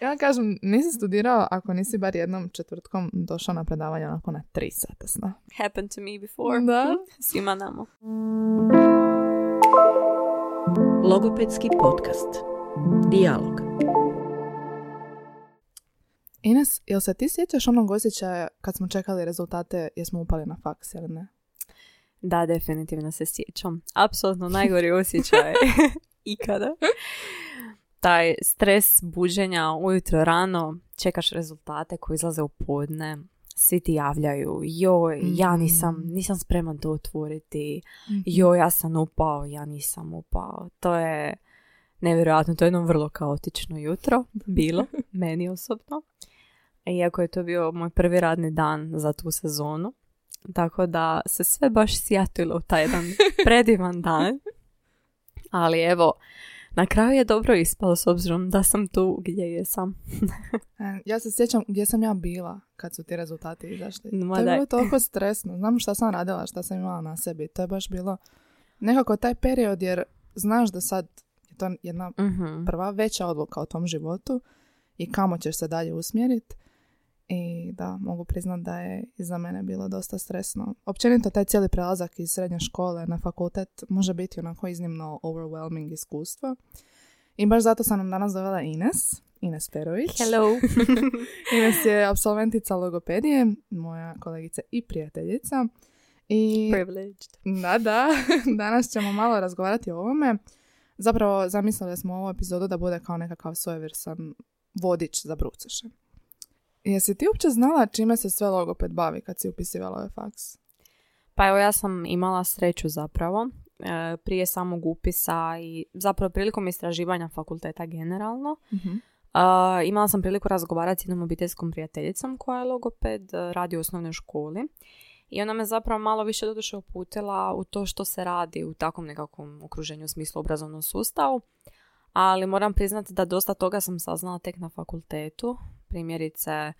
Ja kažem, nisi studirao ako nisi bar jednom četvrtkom došao na predavanje onako na tri sata sna. Happened to me before. Da. Svima namo. Logopedski podcast. Dijalog. Ines, jel se ti sjećaš onog osjećaja kad smo čekali rezultate jesmo upali na faks ili ne? Da, definitivno se sjećam. Apsolutno najgori osjećaj ikada. Taj stres buđenja ujutro rano, čekaš rezultate koji izlaze u podne, svi ti javljaju, joj, ja nisam, nisam spreman to otvoriti, joj, ja sam upao, ja nisam upao. To je nevjerojatno, to je jedno vrlo kaotično jutro, bilo, meni osobno. Iako je to bio moj prvi radni dan za tu sezonu. Tako da se sve baš sjatilo u taj jedan predivan dan. Ali evo, na kraju je dobro ispalo s obzirom da sam tu gdje jesam. E, Ja se sjećam gdje sam ja bila kad su ti rezultati izašli. Ma to je daj. bilo toliko stresno. Znam šta sam radila, šta sam imala na sebi. To je baš bilo nekako taj period jer znaš da sad je to jedna Mhm. prva veća odluka o tom životu i kamo ćeš se dalje usmjeriti. I da, mogu priznat da je i za mene bilo dosta stresno. Općenito taj cijeli prelazak iz srednje škole na fakultet može biti onako iznimno overwhelming iskustvo. I baš zato sam nam danas dovela Ines, Ines Perović. Hello. Ines je absolventica logopedije, moja kolegica i prijateljica. I Privileged. da, da, danas ćemo malo razgovarati o ovome. Zapravo zamislili smo ovu epizodu da bude kao nekakav svojevrstan vodič za bruceše. Jesi ti uopće znala čime se sve logoped bavi kad si upisivala ovaj faks? Pa evo ja sam imala sreću zapravo e, prije samog upisa i zapravo prilikom istraživanja fakulteta generalno. Uh, imala sam priliku razgovarati s jednom obiteljskom prijateljicom koja je logoped, uh, radi u osnovnoj školi. I ona me zapravo malo više doduše uputila u to što se radi u takvom nekakvom okruženju u smislu obrazovnom sustavu. Ali moram priznati da dosta toga sam saznala tek na fakultetu. Primjerice,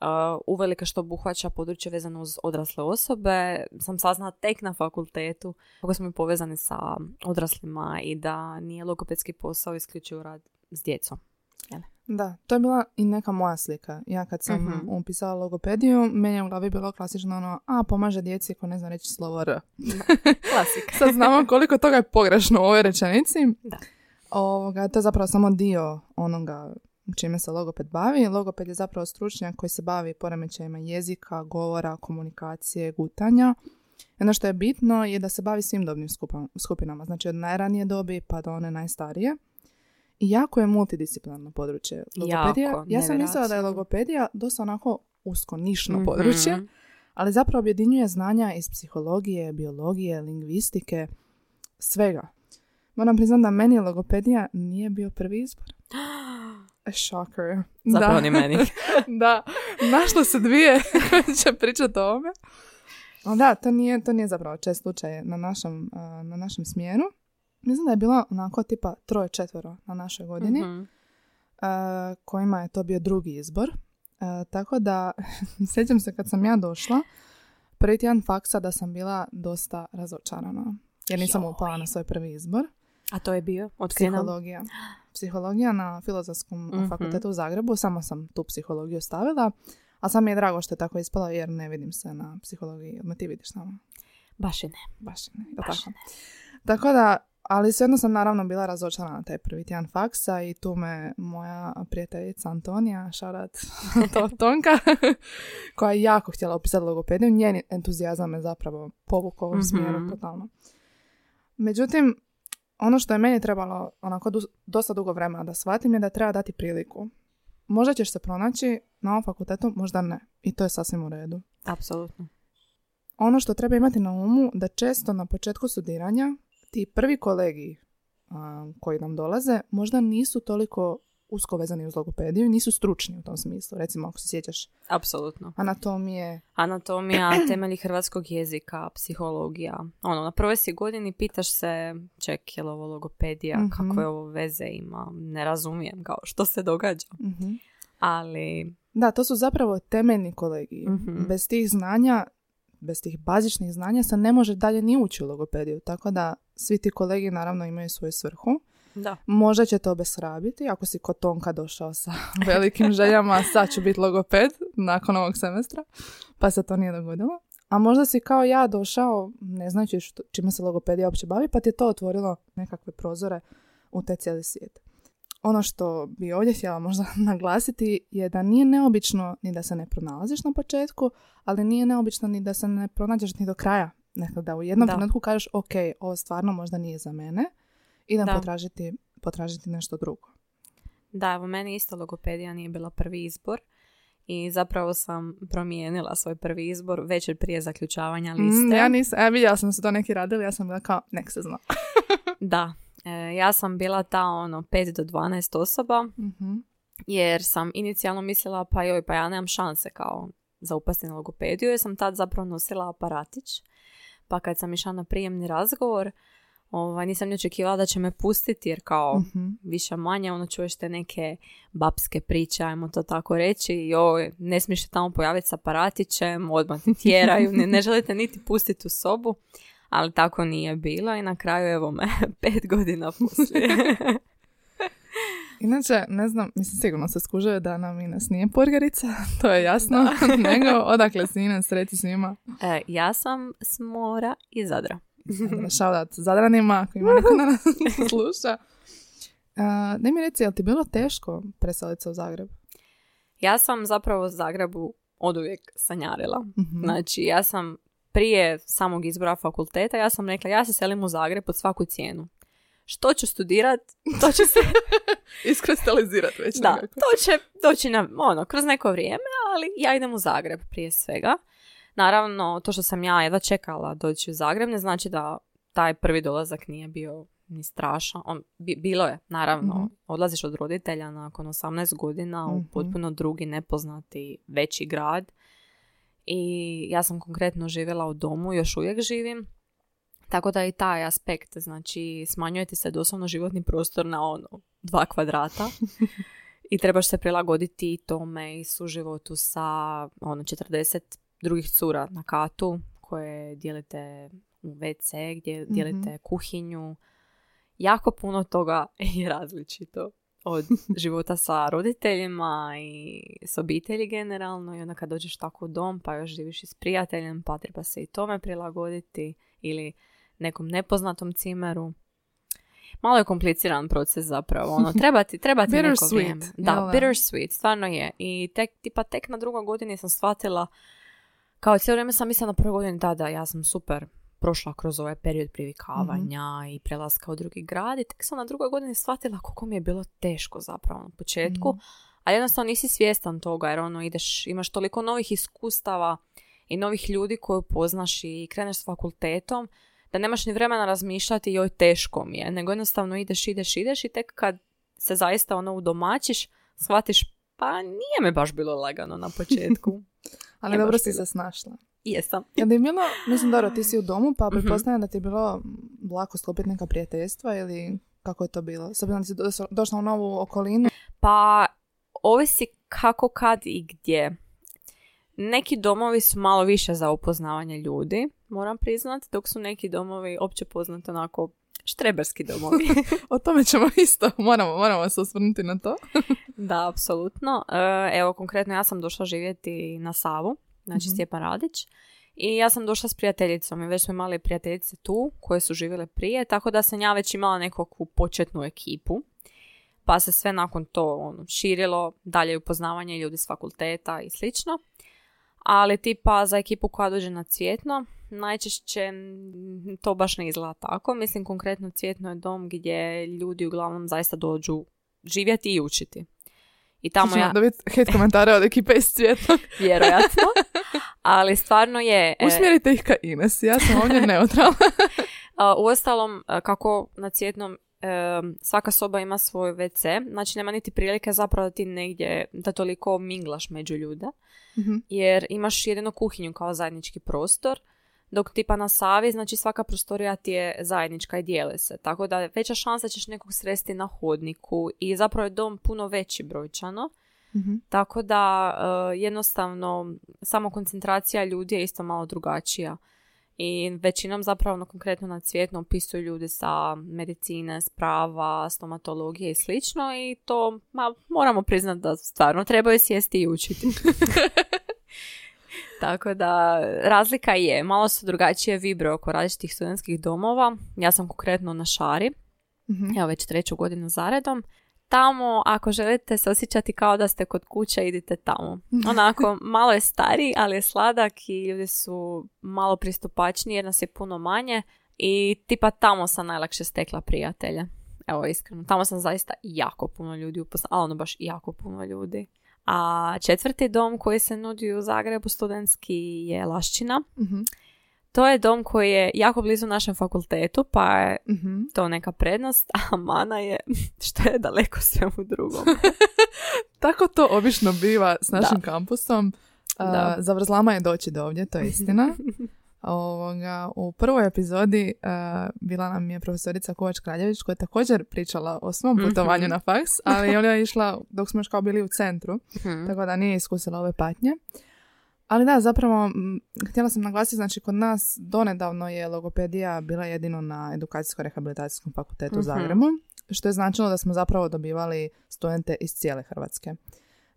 uh, uvelike što obuhvaća područje vezano uz odrasle osobe, sam saznala tek na fakultetu kako smo povezani sa odraslima i da nije logopedski posao isključivo rad s djecom. Da, to je bila i neka moja slika. Ja kad sam Mhm. upisala logopediju, meni je u glavi bilo klasično ono, a pomaže djeci ko ne zna reći slovo R. Klasika. Sad znamo koliko toga je pogrešno u ovoj rečenici. Da. Ovoga, to je zapravo samo dio onoga čime se logoped bavi. Logoped je zapravo stručnjak koji se bavi poremećajima jezika, govora, komunikacije, gutanja. I ono što je bitno je da se bavi svim dobnim skupinama, znači od najranije dobi pa do one najstarije. I jako je multidisciplinarno područje logopedija. Jako, ja sam mislila da je logopedija dosta onako usko nišno Mhm. područje, ali zapravo objedinjuje znanja iz psihologije, biologije, lingvistike, svega. Moram priznati da meni logopedija nije bio prvi izbor. A shocker. Zapravo da. ni meni. da, našlo se dvije koje će pričati o ovome. Ali da, to nije, to nije zapravo čest slučaj na našem, na našem smjeru. Mislim da je bilo onako tipa troje četvero na našoj godini Mhm. a, kojima je to bio drugi izbor. Tako da, sjećam se kad sam ja došla, prvi tjedan faksa da sam bila dosta razočarana. Jer nisam upala na svoj prvi izbor. A to je bio? Otkri nam. Psihologija. Psihologija na filozofskom Mhm. fakultetu u Zagrebu. Samo sam tu psihologiju stavila. A sam mi je drago što je tako ispalo jer ne vidim se na psihologiji. Me ti vidiš tamo? Baš i ne. Baš i ne. Baš tako? ne. Tako da, ali svejedno sam naravno bila razočarana na taj prvi tjedan faksa i tu me moja prijateljica Antonija, šarat to Tonka, koja je jako htjela upisati logopediju, njen entuzijazam me zapravo povukao u ovom Mhm. smjeru totalno. Međutim, ono što je meni trebalo onako du- dosta dugo vremena da shvatim je da treba dati priliku. Možda ćeš se pronaći na ovom fakultetu, možda ne. I to je sasvim u redu. Apsolutno. Ono što treba imati na umu da često na početku studiranja ti prvi kolegi a, koji nam dolaze možda nisu toliko usko vezani uz logopediju i nisu stručni u tom smislu. Recimo ako se sjećaš Apsolutno. anatomije, Anatomija, temelji hrvatskog jezika, psihologija. Ono, na prvoj si godini pitaš se, ček, je li ovo logopedija, Mhm. kakve ovo veze ima, ne razumijem kao što se događa. Mhm. Ali, Da, to su zapravo temeljni kolegiji. Mhm. Bez tih znanja, bez tih bazičnih znanja se ne može dalje ni ući u logopediju. Tako da svi ti kolegi naravno imaju svoju svrhu. Da. Možda će to obeshrabiti ako si kod Tonka došao sa velikim željama, sad ću biti logoped nakon ovog semestra, pa se to nije dogodilo. A možda si kao ja došao, ne znajući što, čime se logopedija uopće bavi, pa ti je to otvorilo nekakve prozore u taj cijeli svijet. Ono što bi ovdje htjela možda naglasiti je da nije neobično ni da se ne pronalaziš na početku, ali nije neobično ni da se ne pronađeš ni do kraja. Nekada da u jednom Da. trenutku kažeš ok, ovo stvarno možda nije za mene, idem Da. potražiti, potražiti nešto drugo. Da, evo meni isto logopedija nije bila prvi izbor i zapravo sam promijenila svoj prvi izbor večer prije zaključavanja liste. Mm, ja nisam, e, vidjela sam su to neki radili, ja sam bila kao, nek se zna. Da, e, ja sam bila ta ono 5 do 12 osoba Mhm. jer sam inicijalno mislila pa joj, pa ja nemam šanse kao za upasti na logopediju jer sam tad zapravo nosila aparatić. Pa kad sam išla na prijemni razgovor, ovaj, nisam ni očekivala da će me pustiti jer kao Mhm. više manje ono čuješ te neke babske priče, ajmo to tako reći, joj, ne smiješ se tamo pojaviti s aparatićem, odmah te tjeraju, ne, ne želite niti pustiti u sobu, ali tako nije bilo i na kraju evo me pet godina poslije. Inače, ne znam, mislim sigurno se skužuje da nam Ines nije burgerica, to je jasno, nego odakle si Ines, reci svima. e, ja sam s mora i Zadra. Shoutout Zadranima, ako ima neko da nas sluša. Uh, daj mi reci, jel ti bilo teško preseliti se u Zagreb? Ja sam zapravo u Zagrebu oduvijek sanjarila. Mhm. Znači, ja sam prije samog izbora fakulteta, ja sam rekla, ja se selim u Zagreb pod svaku cijenu. Što ću studirat, to će se Iskristalizirati već Da, nekako. to će doći na, ono, kroz neko vrijeme, ali ja idem u Zagreb prije svega. Naravno, to što sam ja jedva čekala doći u Zagreb ne znači da taj prvi dolazak nije bio ni strašan. On, bi- bilo je, naravno. Mhm. Odlaziš od roditelja nakon 18 godina u Mhm. potpuno drugi, nepoznati, veći grad. I ja sam konkretno živjela u domu, još uvijek živim. Tako da i taj aspekt, znači smanjuje ti se doslovno životni prostor na ono, dva kvadrata i trebaš se prilagoditi i tome i suživotu sa ono 40 drugih cura na katu koje dijelite u WC, gdje Mhm. dijelite kuhinju. Jako puno toga je različito od života sa roditeljima i s obitelji generalno i onda kad dođeš tako u dom pa još živiš i s prijateljem pa treba se i tome prilagoditi ili nekom nepoznatom cimeru. Malo je kompliciran proces zapravo. Ono, treba ti, treba ti neko vrijeme. Da? bittersweet, stvarno je. I tek, tipa tek na drugoj godini sam shvatila, kao cijelo vrijeme sam mislila na prvoj godini, da, da, ja sam super prošla kroz ovaj period privikavanja i prelaska u drugi grad i tek sam na drugoj godini shvatila koliko mi je bilo teško zapravo na početku. A jednostavno nisi svjestan toga jer ono ideš, imaš toliko novih iskustava i novih ljudi koju poznaš i kreneš s fakultetom da nemaš ni vremena razmišljati joj teško mi je, nego jednostavno ideš, ideš, ideš i tek kad se zaista ono udomačiš, shvatiš pa nije me baš bilo lagano na početku. Ali dobro si se snašla. Jesam. Jel je bilo, mislim dobro, ti si u domu, pa Mhm. pretpostavljam da ti je bilo lako sklopiti neka prijateljstva ili kako je to bilo? S obzirom da si došla u novu okolinu. Pa, ovisi kako, kad i gdje. Neki domovi su malo više za upoznavanje ljudi, moram priznati, dok su neki domovi opće poznati onako štreberski domovi. O tome ćemo isto, moramo, moramo se osvrnuti na to. da, apsolutno. E, Evo, konkretno ja sam došla živjeti na Savu, znači Mhm. Stjepan Radić. I ja sam došla s prijateljicom i već smo imali prijateljice tu koje su živjele prije, tako da sam ja već imala nekakvu početnu ekipu. Pa se sve nakon to ono, širilo, dalje upoznavanje ljudi s fakulteta i slično. Ali tipa za ekipu koja dođe na cvjetno, najčešće to baš ne izgleda tako. Mislim konkretno cvjetno je dom gdje ljudi uglavnom zaista dođu živjeti i učiti. I tamo ja, dobiti hate komentare od ekipe iz Cvjetnog. vjerojatno, ali stvarno je... e, Usmjerite ih ka Ines, ja sam ovdje neutralna. Uostalom, a, kako na cvjetnom e, svaka soba ima svoj WC, znači nema niti prilike zapravo da ti negdje, da toliko minglaš među ljude, Mhm. jer imaš jedino kuhinju kao zajednički prostor, dok tipa na Savi, znači svaka prostorija ti je zajednička i dijele se, tako da veća šansa ćeš nekog sresti na hodniku i zapravo je dom puno veći brojčano, Mhm. tako da e, jednostavno samo koncentracija ljudi je isto malo drugačija. I većinom zapravo no, konkretno na cvjetno upisuju ljudi sa medicine, sprava, stomatologije i slično i to ma, moramo priznati da stvarno trebaju sjesti i učiti. Tako da razlika je, malo su drugačije vibre oko različitih studentskih domova. Ja sam konkretno na Šari, Mhm. evo već treću godinu zaredom. Tamo, ako želite se osjećati kao da ste kod kuće, idite tamo. Onako, malo je stariji, ali je sladak i ljudi su malo pristupačniji jer nas je puno manje. I tipa tamo sam najlakše stekla prijatelje. Evo, iskreno. Tamo sam zaista jako puno ljudi upoznala, ali ono baš jako puno ljudi. A četvrti dom koji se nudi u Zagrebu studentski je Lašćina. Mhm. To je dom koji je jako blizu našem fakultetu, pa je Mhm. to neka prednost, a mana je što je daleko svemu drugom. Tako to obično biva s našim Da. kampusom. Da. Zavrzlama je doći do ovdje, to je istina. Ovoga, u prvoj epizodi a, bila nam je profesorica Kovač Kraljević koja je također pričala o svom putovanju Mhm. na faks, ali ona je išla dok smo još kao bili u centru, Mhm. tako da nije iskusila ove patnje. Ali da, zapravo, m, htjela sam naglasiti, znači kod nas donedavno je logopedija bila jedino na edukacijsko-rehabilitacijskom fakultetu u Mhm. Zagrebu, što je značilo da smo zapravo dobivali studente iz cijele Hrvatske.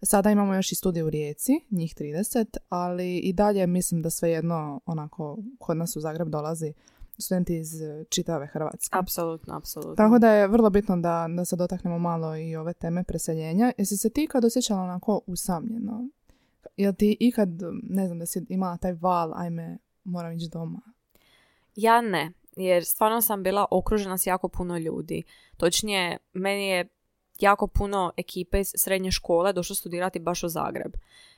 Sada imamo još i studij u Rijeci, njih 30, ali i dalje mislim da svejedno onako kod nas u Zagreb dolazi studenti iz e, čitave Hrvatske. Apsolutno, apsolutno. Tako da je vrlo bitno da, da se dotaknemo malo i ove teme preseljenja. Jesi se ti kad osjećala onako usamljeno? Jel ti ikad, ne znam, da si imala taj val, ajme, moram ići doma? Ja ne, jer stvarno sam bila okružena s jako puno ljudi. Točnije, meni je jako puno ekipe iz srednje škole došlo studirati baš u Zagreb.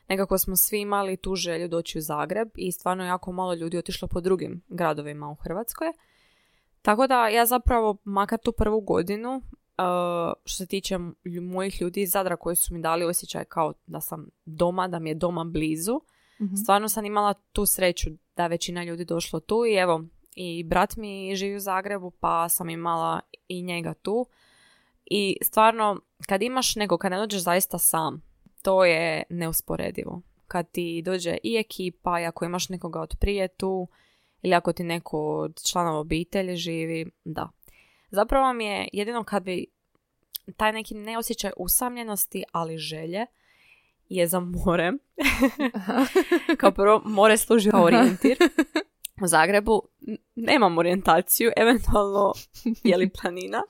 Nekako smo svi imali tu želju doći u Zagreb i stvarno jako malo ljudi otišlo po drugim gradovima u Hrvatskoj. Tako da ja zapravo, makar tu prvu godinu, uh, što se tiče mojih ljudi iz Zadra koji su mi dali osjećaj kao da sam doma, da mi je doma blizu, Mhm. stvarno sam imala tu sreću da većina ljudi došlo tu i evo, i brat mi živi u Zagrebu pa sam imala i njega tu. I stvarno, kad imaš nego, kad ne dođeš zaista sam, to je neusporedivo. Kad ti dođe i ekipa i ako imaš nekoga od prije tu ili ako ti neko od članova obitelji živi, da. Zapravo mi je jedino kad bi taj neki neosjećaj usamljenosti, ali želje, je za morem. kao prvo, more služi kao orijentir. U Zagrebu nemam orijentaciju, eventualno je li planina,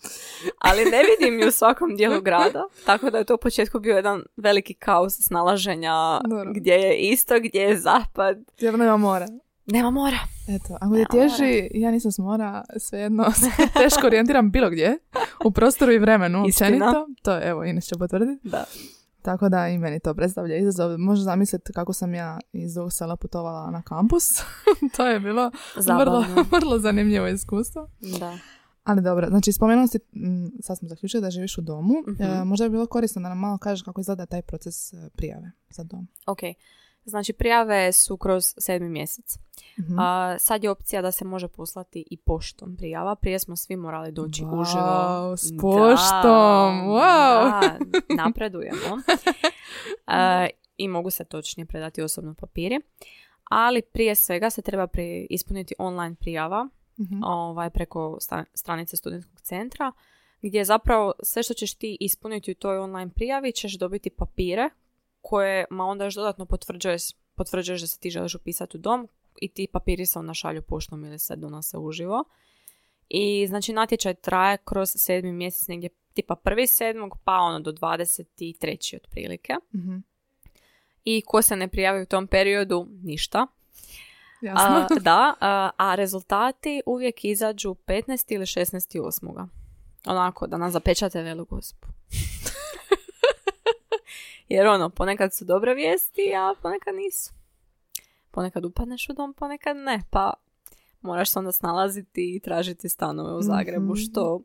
ali ne vidim ju u svakom dijelu grada, tako da je to u početku bio jedan veliki kaos snalaženja Dobro. gdje je isto, gdje je zapad. Jer nema mora. Nema mora. Eto, ako te Nema tježi, ja nisam s mora, svejedno teško orijentiram bilo gdje, u prostoru i vremenu, općenito. To, evo, Ines će potvrditi. Da. Tako da i meni to predstavlja izazov. Možeš zamisliti kako sam ja iz drugog sela putovala na kampus. to je bilo vrlo, vrlo zanimljivo iskustvo. Da. Ali dobro, znači spomenula si, sad smo zaključili da živiš u domu. Mhm. E, možda bi bilo korisno da nam malo kažeš kako izgleda taj proces e, prijave za dom. Ok. Znači, prijave su kroz sedmi mjesec. Mhm. A, sad je opcija da se može poslati i poštom prijava. Prije smo svi morali doći Wow, uživo. s Da, poštom, wow. Da, napredujemo. A, I mogu se točnije predati osobno papiri. Ali prije svega se treba pri, ispuniti online prijava Mhm. ovaj, preko sta- stranice studentskog centra gdje zapravo sve što ćeš ti ispuniti u toj online prijavi ćeš dobiti papire koje ma onda još dodatno potvrđuješ, potvrđuješ da se ti želiš upisati u dom i ti papiri se onda šalju poštom ili se donose uživo. I znači natječaj traje kroz sedmi mjesec negdje tipa prvi sedmog pa ono do 23. otprilike. Mhm. I ko se ne prijavi u tom periodu, ništa. Jasno. A, da, a, a rezultati uvijek izađu 15. ili 16. osmoga. Onako, da nas zapečate velu gospu. Jer ono, ponekad su dobre vijesti, a ponekad nisu. Ponekad upadneš u dom, ponekad ne. Pa moraš se onda snalaziti i tražiti stanove u Zagrebu, Mhm. što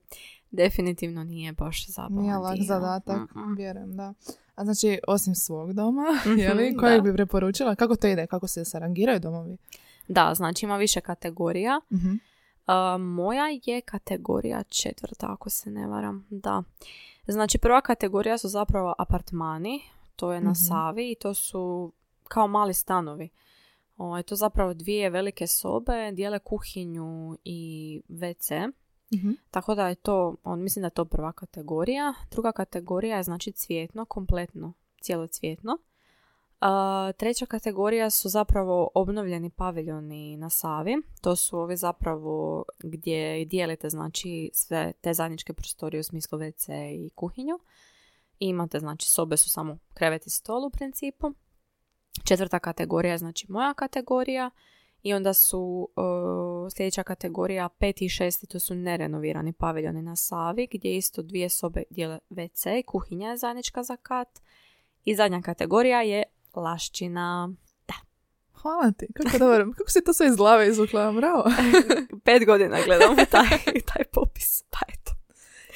definitivno nije baš zabavan Nije lak zadatak, Mm-mm. vjerujem, da. A znači, osim svog doma, Mhm, jeli, kojeg da. bi preporučila? Kako to ide? Kako se sarangiraju domovi? Da, znači ima više kategorija. Mhm. A, moja je kategorija četvrta, ako se ne varam. Da. Znači, prva kategorija su zapravo apartmani. To je na Mhm. Savi i to su kao mali stanovi. Ovo, to zapravo dvije velike sobe, dijele kuhinju i WC. Mhm. Tako da je to, on mislim da je to prva kategorija. Druga kategorija je znači cvjetno, kompletno, cijelo cvjetno. A, treća kategorija su zapravo obnovljeni paviljoni na Savi. To su ovi zapravo gdje dijelite znači sve te zajedničke prostorije u smislu WC i kuhinju. I imate znači sobe su samo krevet i stol u principu. Četvrta kategorija je znači moja kategorija. I onda su uh, sljedeća kategorija peti i šesti, to su nerenovirani paviljoni na Savi, gdje isto dvije sobe dijele WC kuhinja je zajednička za kat. I zadnja kategorija je laščina. Hvala ti, kako dobro. Kako si to sve iz glave izvukla, bravo. Pet godina gledam taj, taj popis, pa eto.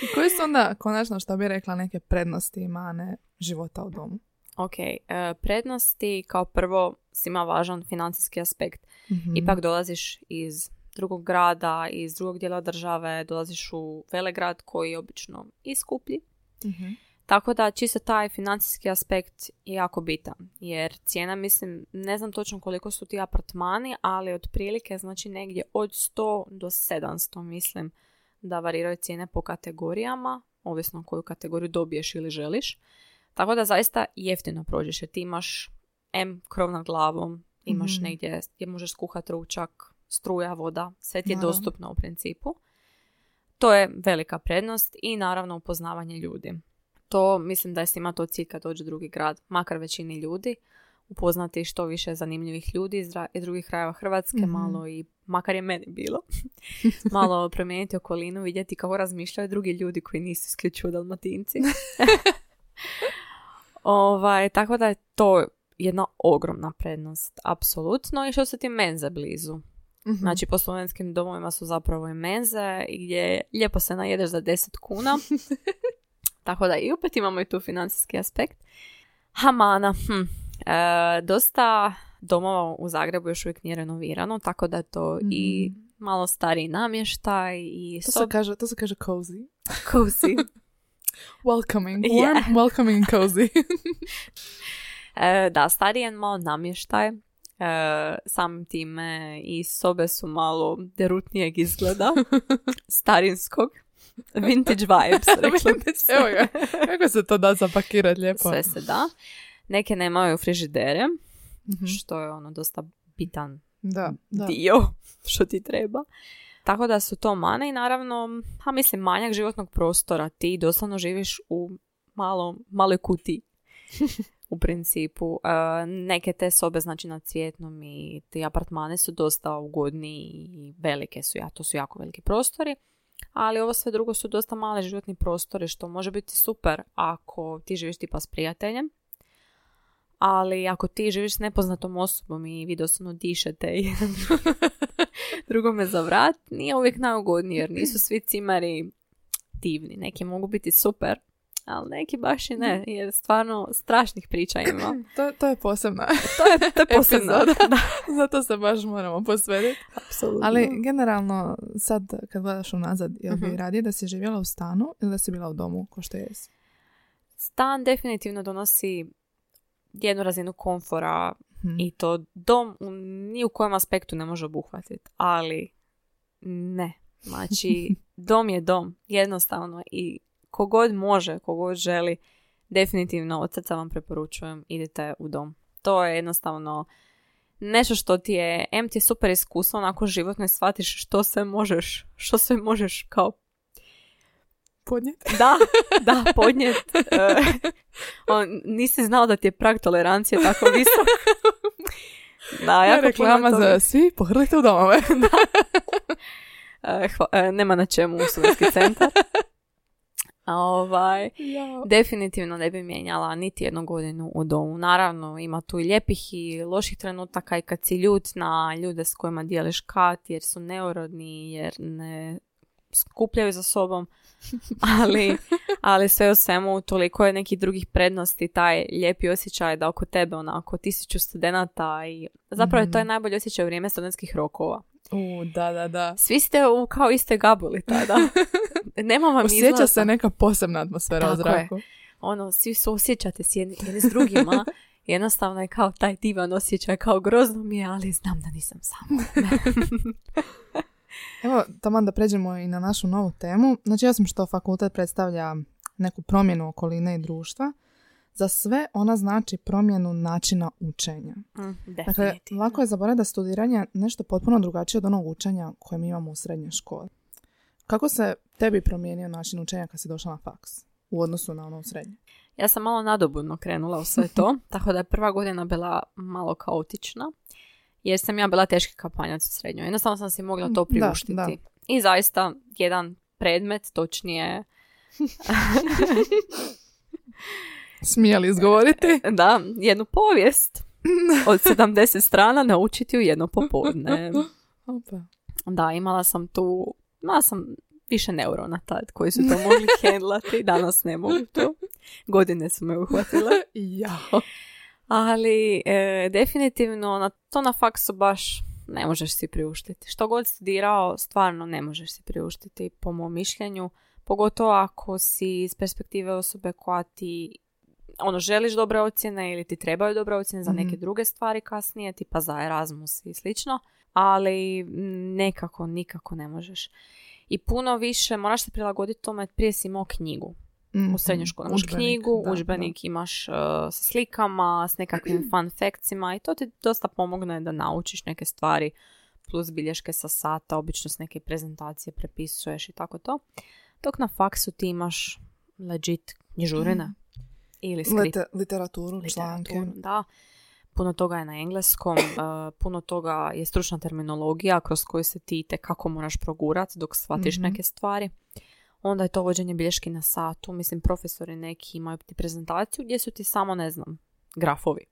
I koji su onda, konačno što bi rekla, neke prednosti i mane života u domu? Ok, e, prednosti kao prvo svima važan financijski aspekt. Mhm. Ipak dolaziš iz drugog grada, iz drugog dijela države, dolaziš u velegrad koji je obično i skuplji. Mhm. Tako da čisto taj financijski aspekt je jako bitan. Jer cijena, mislim, ne znam točno koliko su ti apartmani, ali otprilike znači negdje od 100 do 700 mislim da variraju cijene po kategorijama, ovisno koju kategoriju dobiješ ili želiš. Tako da zaista jeftino prođeš jer ti imaš M krov nad glavom, imaš Mhm. negdje gdje možeš skuhati ručak, struja, voda, sve ti je Naravno. dostupno u principu. To je velika prednost i naravno upoznavanje ljudi. To mislim da je svima to cilj kad dođe drugi grad, makar većini ljudi, upoznati što više zanimljivih ljudi iz dra- iz drugih krajeva Hrvatske, Mhm. malo i, makar je meni bilo, malo promijeniti okolinu, vidjeti kako razmišljaju drugi ljudi koji nisu isključivo dalmatinci. ovaj, tako da je to jedna ogromna prednost, apsolutno. I što se ti menze blizu. Mhm. Znači, po slovenskim domovima su zapravo i menze gdje lijepo se najedeš za 10 kuna. Tako da i opet imamo i tu financijski aspekt. Hamana. Hm. E, dosta domova u Zagrebu još uvijek nije renovirano, tako da je to i malo stariji namještaj i To se sob kaže, to se kaže cozy. cozy. Welcoming. Yeah. Warm, welcoming and cozy. E, da, stariji je malo namještaj. E, samim time i sobe su malo derutnijeg izgleda. Starinskog. Vintage vibes, se. Evo ga, kako se to da zapakirati lijepo. Sve se da. Neke nemaju frižidere, Mhm. što je ono dosta bitan Da, da. dio što ti treba. Tako da su to mane i naravno, a mislim, manjak životnog prostora. Ti doslovno živiš u malo, maloj kutiji. u principu. E, neke te sobe, znači na cvjetnom i ti apartmane su dosta ugodni i velike su, ja, to su jako veliki prostori. Ali ovo sve drugo su dosta male životni prostori, što može biti super ako ti živiš tipa s prijateljem. Ali ako ti živiš s nepoznatom osobom i vi doslovno dišete jedan drugome za vrat, nije uvijek najugodnije jer nisu svi cimari divni. Neki mogu biti super, ali neki baš i ne, jer stvarno strašnih priča ima. To, to je posebna To je, to je posebno. epizoda. Da, Zato se baš moramo posvetiti. apsolutno. Ali generalno, sad kad gledaš unazad, jel bi Mhm. radije da si živjela u stanu ili da si bila u domu, ko što jesi? Stan definitivno donosi jednu razinu komfora Hm. i to dom u ni u kojem aspektu ne može obuhvatiti, ali ne. Znači, dom je dom, jednostavno i kogod može, kogod želi, definitivno od srca vam preporučujem, idite u dom. To je jednostavno nešto što ti je, em ti je super iskustvo, onako životno shvatiš što sve možeš, što sve možeš kao Podnijeti? da, da, podnijet. on, nisi znao da ti je prag tolerancije tako visok. Da, Ja reklama za svi, pohrlite u domove. E, hva- e, nema na čemu u studentski centar. Ovaj, Ja. definitivno ne bi mijenjala niti jednu godinu u domu. Naravno, ima tu i lijepih i loših trenutaka i kad si ljut na ljude s kojima dijeliš kat jer su neurodni, jer ne skupljaju za sobom. Ali, ali sve u svemu toliko je nekih drugih prednosti, taj lijepi osjećaj da oko tebe onako tisuću studenata i zapravo je to je najbolji osjećaj u vrijeme studentskih rokova. U, da, da, da. Svi ste u kao iste gabuli tada. Nema vam Osjeća izlaza. se neka posebna atmosfera u Tako je. zraku. Ono, svi su osjećate s jedni, jedni s drugima Jednostavno je kao taj divan osjećaj, kao grozno mi je, ali znam da nisam sama. Evo, taman da pređemo i na našu novu temu. Znači, osim što fakultet predstavlja neku promjenu okoline i društva, za sve ona znači promjenu načina učenja. Mm, Dakle, lako je zaboraviti da studiranje nešto potpuno drugačije od onog učenja koje mi imamo u srednjoj školi. Kako se tebi promijenio način učenja kad si došla na faks u odnosu na ono srednje? Ja sam malo nadobudno krenula u sve to, tako da je prva godina bila malo kaotična, jer sam ja bila teški kampanjac u srednjoj. Jednostavno sam si mogla to Da, priuštiti. da. I zaista jedan predmet, točnije, Smijeli izgovoriti? da, jednu povijest od 70 strana naučiti u jedno popodne. Opa. Da, imala sam tu, imala sam više neurona tad koji su to mogli hendlati, danas ne mogu to. Godine su me uhvatile. Jao. Ali e, definitivno na to na faksu baš ne možeš si priuštiti. Što god studirao, stvarno ne možeš si priuštiti po mom mišljenju. Pogotovo ako si iz perspektive osobe koja ti ono, želiš dobre ocjene ili ti trebaju dobre ocjene za neke Mhm. druge stvari kasnije, tipa za Erasmus i slično, ali mm, nekako, nikako ne možeš. I puno više moraš se prilagoditi tome, prije si imao knjigu u srednjoj školi. Imaš knjigu, da, udžbenik imaš uh, sa slikama, s nekakvim fun factsima i to ti dosta pomogne da naučiš neke stvari plus bilješke sa sata, obično s neke prezentacije prepisuješ i tako to. Dok na faksu ti imaš legit knjižurine ili da. skript Lite- literaturu, članke. literaturu, Da. Puno toga je na engleskom, uh, puno toga je stručna terminologija kroz koju se ti kako moraš progurat dok shvatiš Mhm. neke stvari. Onda je to vođenje bilješki na satu. Mislim, profesori neki imaju ti prezentaciju gdje su ti samo, ne znam, grafovi.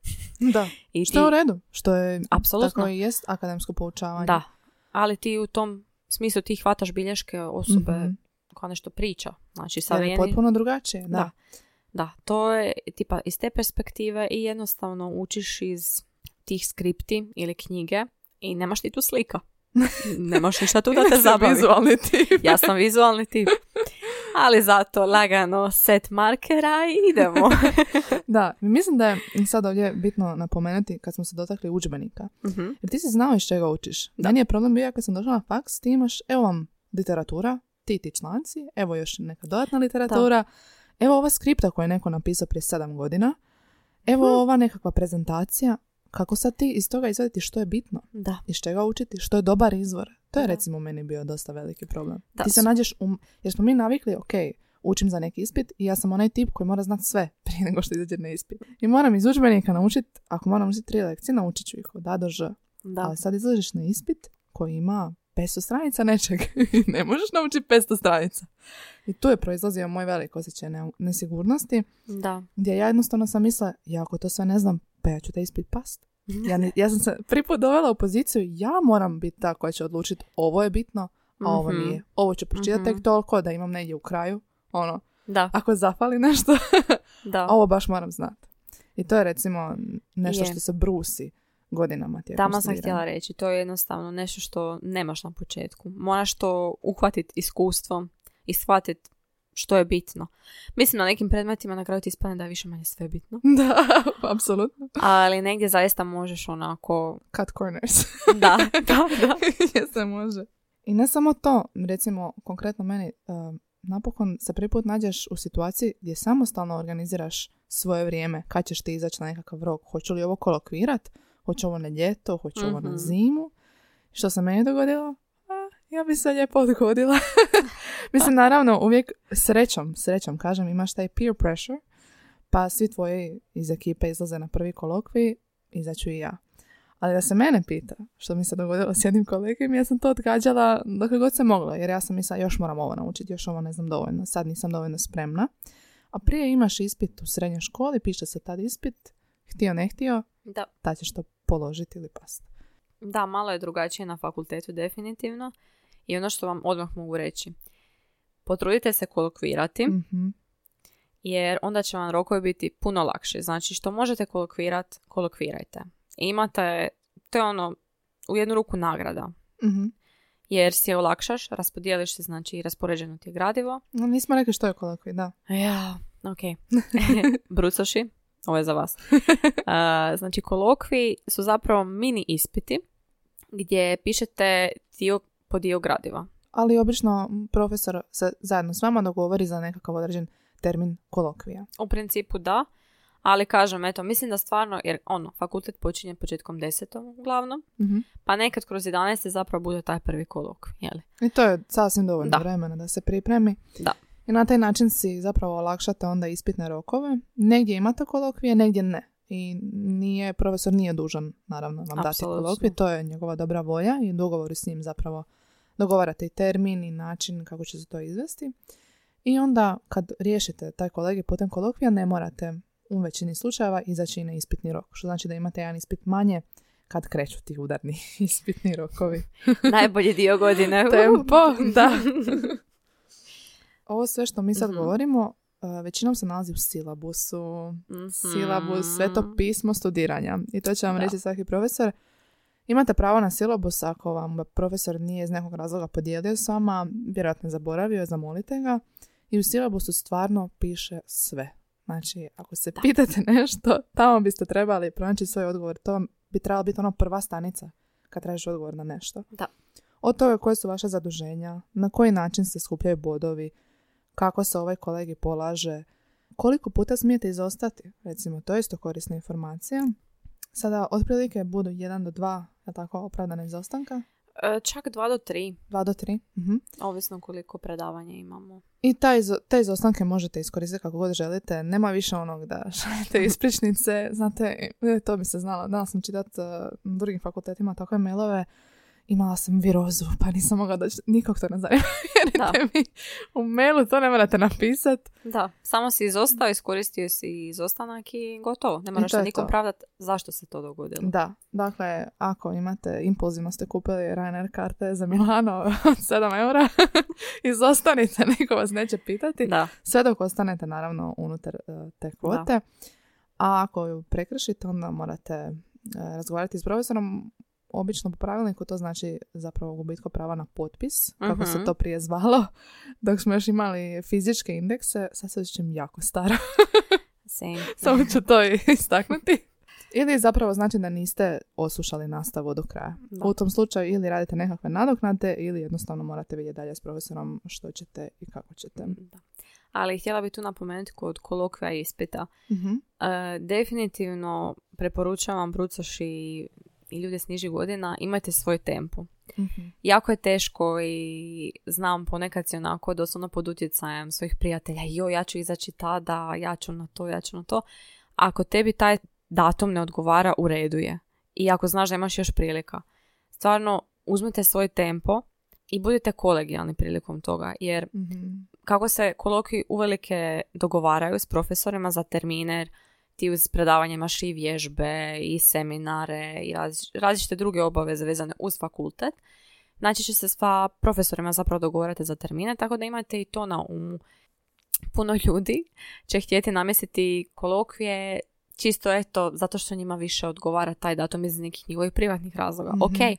Da. I Što je u redu. Što je Apsolutno. tako i jest akademsko poučavanje. Da. Ali ti u tom smislu ti hvataš bilješke osobe Mhm. koja nešto priča. Znači, sad Jer je potpuno drugačije. Da. Da. Da, to je tipa iz te perspektive i jednostavno učiš iz tih skripti ili knjige i nemaš ti tu slika. Nemaš ništa tu da te zabavi. vizualni tip. Ja sam vizualni tip. Ali zato lagano set markera i idemo. Da, mislim da je sad ovdje bitno napomenuti kad smo se dotakli udžbenika. Mhm. Jer ti si znao iz čega učiš. Meni je problem bio kad sam došla na faks, ti imaš, evo vam literatura, ti ti članci, evo još neka dodatna literatura, evo ova skripta koju je neko napisao prije sedam godina, evo Hm. ova nekakva prezentacija, kako sad ti iz toga izvaditi što je bitno, Da. iz čega učiti, što je dobar izvor. To je Da. recimo meni bio dosta veliki problem. Da, ti se nađeš, um, jer smo mi navikli, ok, učim za neki ispit i ja sam onaj tip koji mora znati sve prije nego što izađe na ispit. I moram iz udžbenika naučiti, ako moram učiti tri lekcije, naučit ću ih od A do Ž. Da. Ali sad izlaziš na ispit koji ima 500 stranica nečeg ne možeš naučiti 500 stranica. I tu je proizlazio moj velik osjećaj ne- nesigurnosti, Da. gdje ja jednostavno sam mislila, ja ako to sve ne znam, pa ja ću taj ispit past. Ja, ne- ja sam se prvi put dovela u poziciju, ja moram biti ta koja će odlučiti ovo je bitno, a ovo Mhm. nije. Ovo ću pročitati tek Mhm. toliko da imam negdje u kraju. Ono, Da. ako zafali nešto, Da. ovo baš moram znati. I to je recimo nešto Je. što se brusi godinama tijekom Tamo sam htjela reći, to je jednostavno nešto što nemaš na početku. Moraš to uhvatiti iskustvom i shvatiti što je bitno. Mislim, na nekim predmetima na kraju ti ispadne da je više manje sve bitno. Da, apsolutno. Ali negdje zaista možeš onako... Cut corners. Da, da, da. Gdje se može. I ne samo to, recimo, konkretno meni, um, napokon se prvi put nađeš u situaciji gdje samostalno organiziraš svoje vrijeme. Kad ćeš ti izaći na nekakav rok? Hoću li ovo kolokvirat? Hoću ovo na ljeto? Hoću ovo na Mhm. zimu? Što se meni dogodilo? A, ja bi se lijepo odgodila. Mislim, naravno, uvijek srećom, srećom, kažem, imaš taj peer pressure, pa svi tvoji iz ekipe izlaze na prvi kolokvij, izaću i ja. Ali da se mene pita što mi se dogodilo s jednim kolegom, ja sam to odgađala dokle god se mogla, jer ja sam mislila još moram ovo naučiti, još ovo ne znam dovoljno, sad nisam dovoljno spremna. A prije imaš ispit u srednjoj školi, piše se tad ispit, htio ne htio, Da. tad ćeš to položiti ili past. Da, malo je drugačije na fakultetu definitivno. I ono što vam odmah mogu reći. Potrudite se kolokvirati, Mhm. jer onda će vam rokovi biti puno lakše. Znači, što možete kolokvirat, kolokvirajte. I imate, to je ono, u jednu ruku nagrada. Mhm. Jer si je olakšaš, raspodijeliš se, znači raspoređeno ti je gradivo. No, nismo rekli što je kolokvij, da. Ja, ok. Brucoši. Ovo je za vas. Znači, kolokvi su zapravo mini ispiti gdje pišete dio po dio gradiva. Ali obično profesor se zajedno s vama dogovori za nekakav određen termin kolokvija. U principu da, ali kažem, eto, mislim da stvarno, jer ono, fakultet počinje početkom desetom uglavnom, Mhm. pa nekad kroz 11. zapravo bude taj prvi kolokvij, jeli? I to je sasvim dovoljno Da. vremena da se pripremi. Da. I na taj način si zapravo olakšate onda ispitne rokove. Negdje imate kolokvije, negdje ne. I nije, profesor nije dužan, naravno, vam dati kolokvije. To je njegova dobra volja i u dogovoru s njim zapravo dogovarate i termin i način kako će se to izvesti. I onda kad riješite taj kolegi putem kolokvija ne morate u većini slučajeva izaći i na ispitni rok. Što znači da imate jedan ispit manje kad kreću ti udarni ispitni rokovi. Najbolji dio godine. Tempo, da. Ovo sve što mi sad Mhm. govorimo, uh, većinom se nalazi u silabusu. Mhm. Silabus, sveto pismo studiranja. I to će vam Da. reći svaki profesor. Imate pravo na silabus ako vam profesor nije iz nekog razloga podijelio s vama, vjerojatno je zaboravio, zamolite ga. I u silabusu stvarno piše sve. Znači, ako se pitate nešto, tamo biste trebali pronaći svoj odgovor. To bi trebala biti ono prva stanica kad tražiš odgovor na nešto. Da. Od toga koje su vaše zaduženja, na koji način se skupljaju bodovi, kako se ovaj kolegi polaže, koliko puta smijete izostati, recimo, to je isto korisna informacija. Sada, otprilike budu 1 do 2, je tako, opravdana izostanka, E, Čak dva do tri, 2 do 3. Mhm. ovisno koliko predavanja imamo. I taj, te izostanke možete iskoristiti kako god želite. Nema više onog da šaljete ispričnice. Znate, e, to bi se znala. Danas sam čitat uh, drugim fakultetima takve mailove. Imala sam virozu, pa nisam mogla doći. Nikog to ne zanima. Mi, u mailu to ne morate napisat. Da, samo si izostao, iskoristio si izostanak i gotovo. Ne moraš se nikom pravdat zašto se to dogodilo. Da, dakle, ako imate, impulzivno ste kupili Ryanair karte za Milano od 7 eura, izostanite, niko vas neće pitati. Da. Sve dok ostanete naravno unutar e, te kvote. A ako ju prekršite, onda morate e, razgovarati s profesorom. Obično po pravilniku to znači zapravo gubitko prava na potpis, kako se Mhm. to prije zvalo. Dok smo još imali fizičke indekse, sad se osjećam jako stara. Same. Samo ću to istaknuti. Ili zapravo znači da niste oslušali nastavu do kraja. Da. U tom slučaju ili radite nekakve nadoknade ili jednostavno morate vidjeti dalje s profesorom što ćete i kako ćete. Da. Ali htjela bi tu napomenuti kod kolokvija ispita. Mhm. E, definitivno preporučavam brucoši i, i ljude s nižih godina, imajte svoj tempo. Mhm. Jako je teško i znam ponekad si onako doslovno pod utjecajem svojih prijatelja. Jo, ja ću izaći tada, ja ću na to, ja ću na to. Ako tebi taj datum ne odgovara, u redu je. I ako znaš da imaš još prilika. Stvarno, uzmite svoj tempo i budite kolegijalni prilikom toga. Jer Mhm. kako se kolokvi uvelike dogovaraju s profesorima za termine, ti uz predavanje imaš i vježbe i seminare i različ- različite druge obaveze vezane uz fakultet. Znači će se sva profesorima zapravo dogovarati za termine, tako da imate i to na umu. Puno ljudi će htjeti namjestiti kolokvije čisto eto, zato što njima više odgovara taj datum iz nekih njihovih privatnih razloga. Mhm. Ok,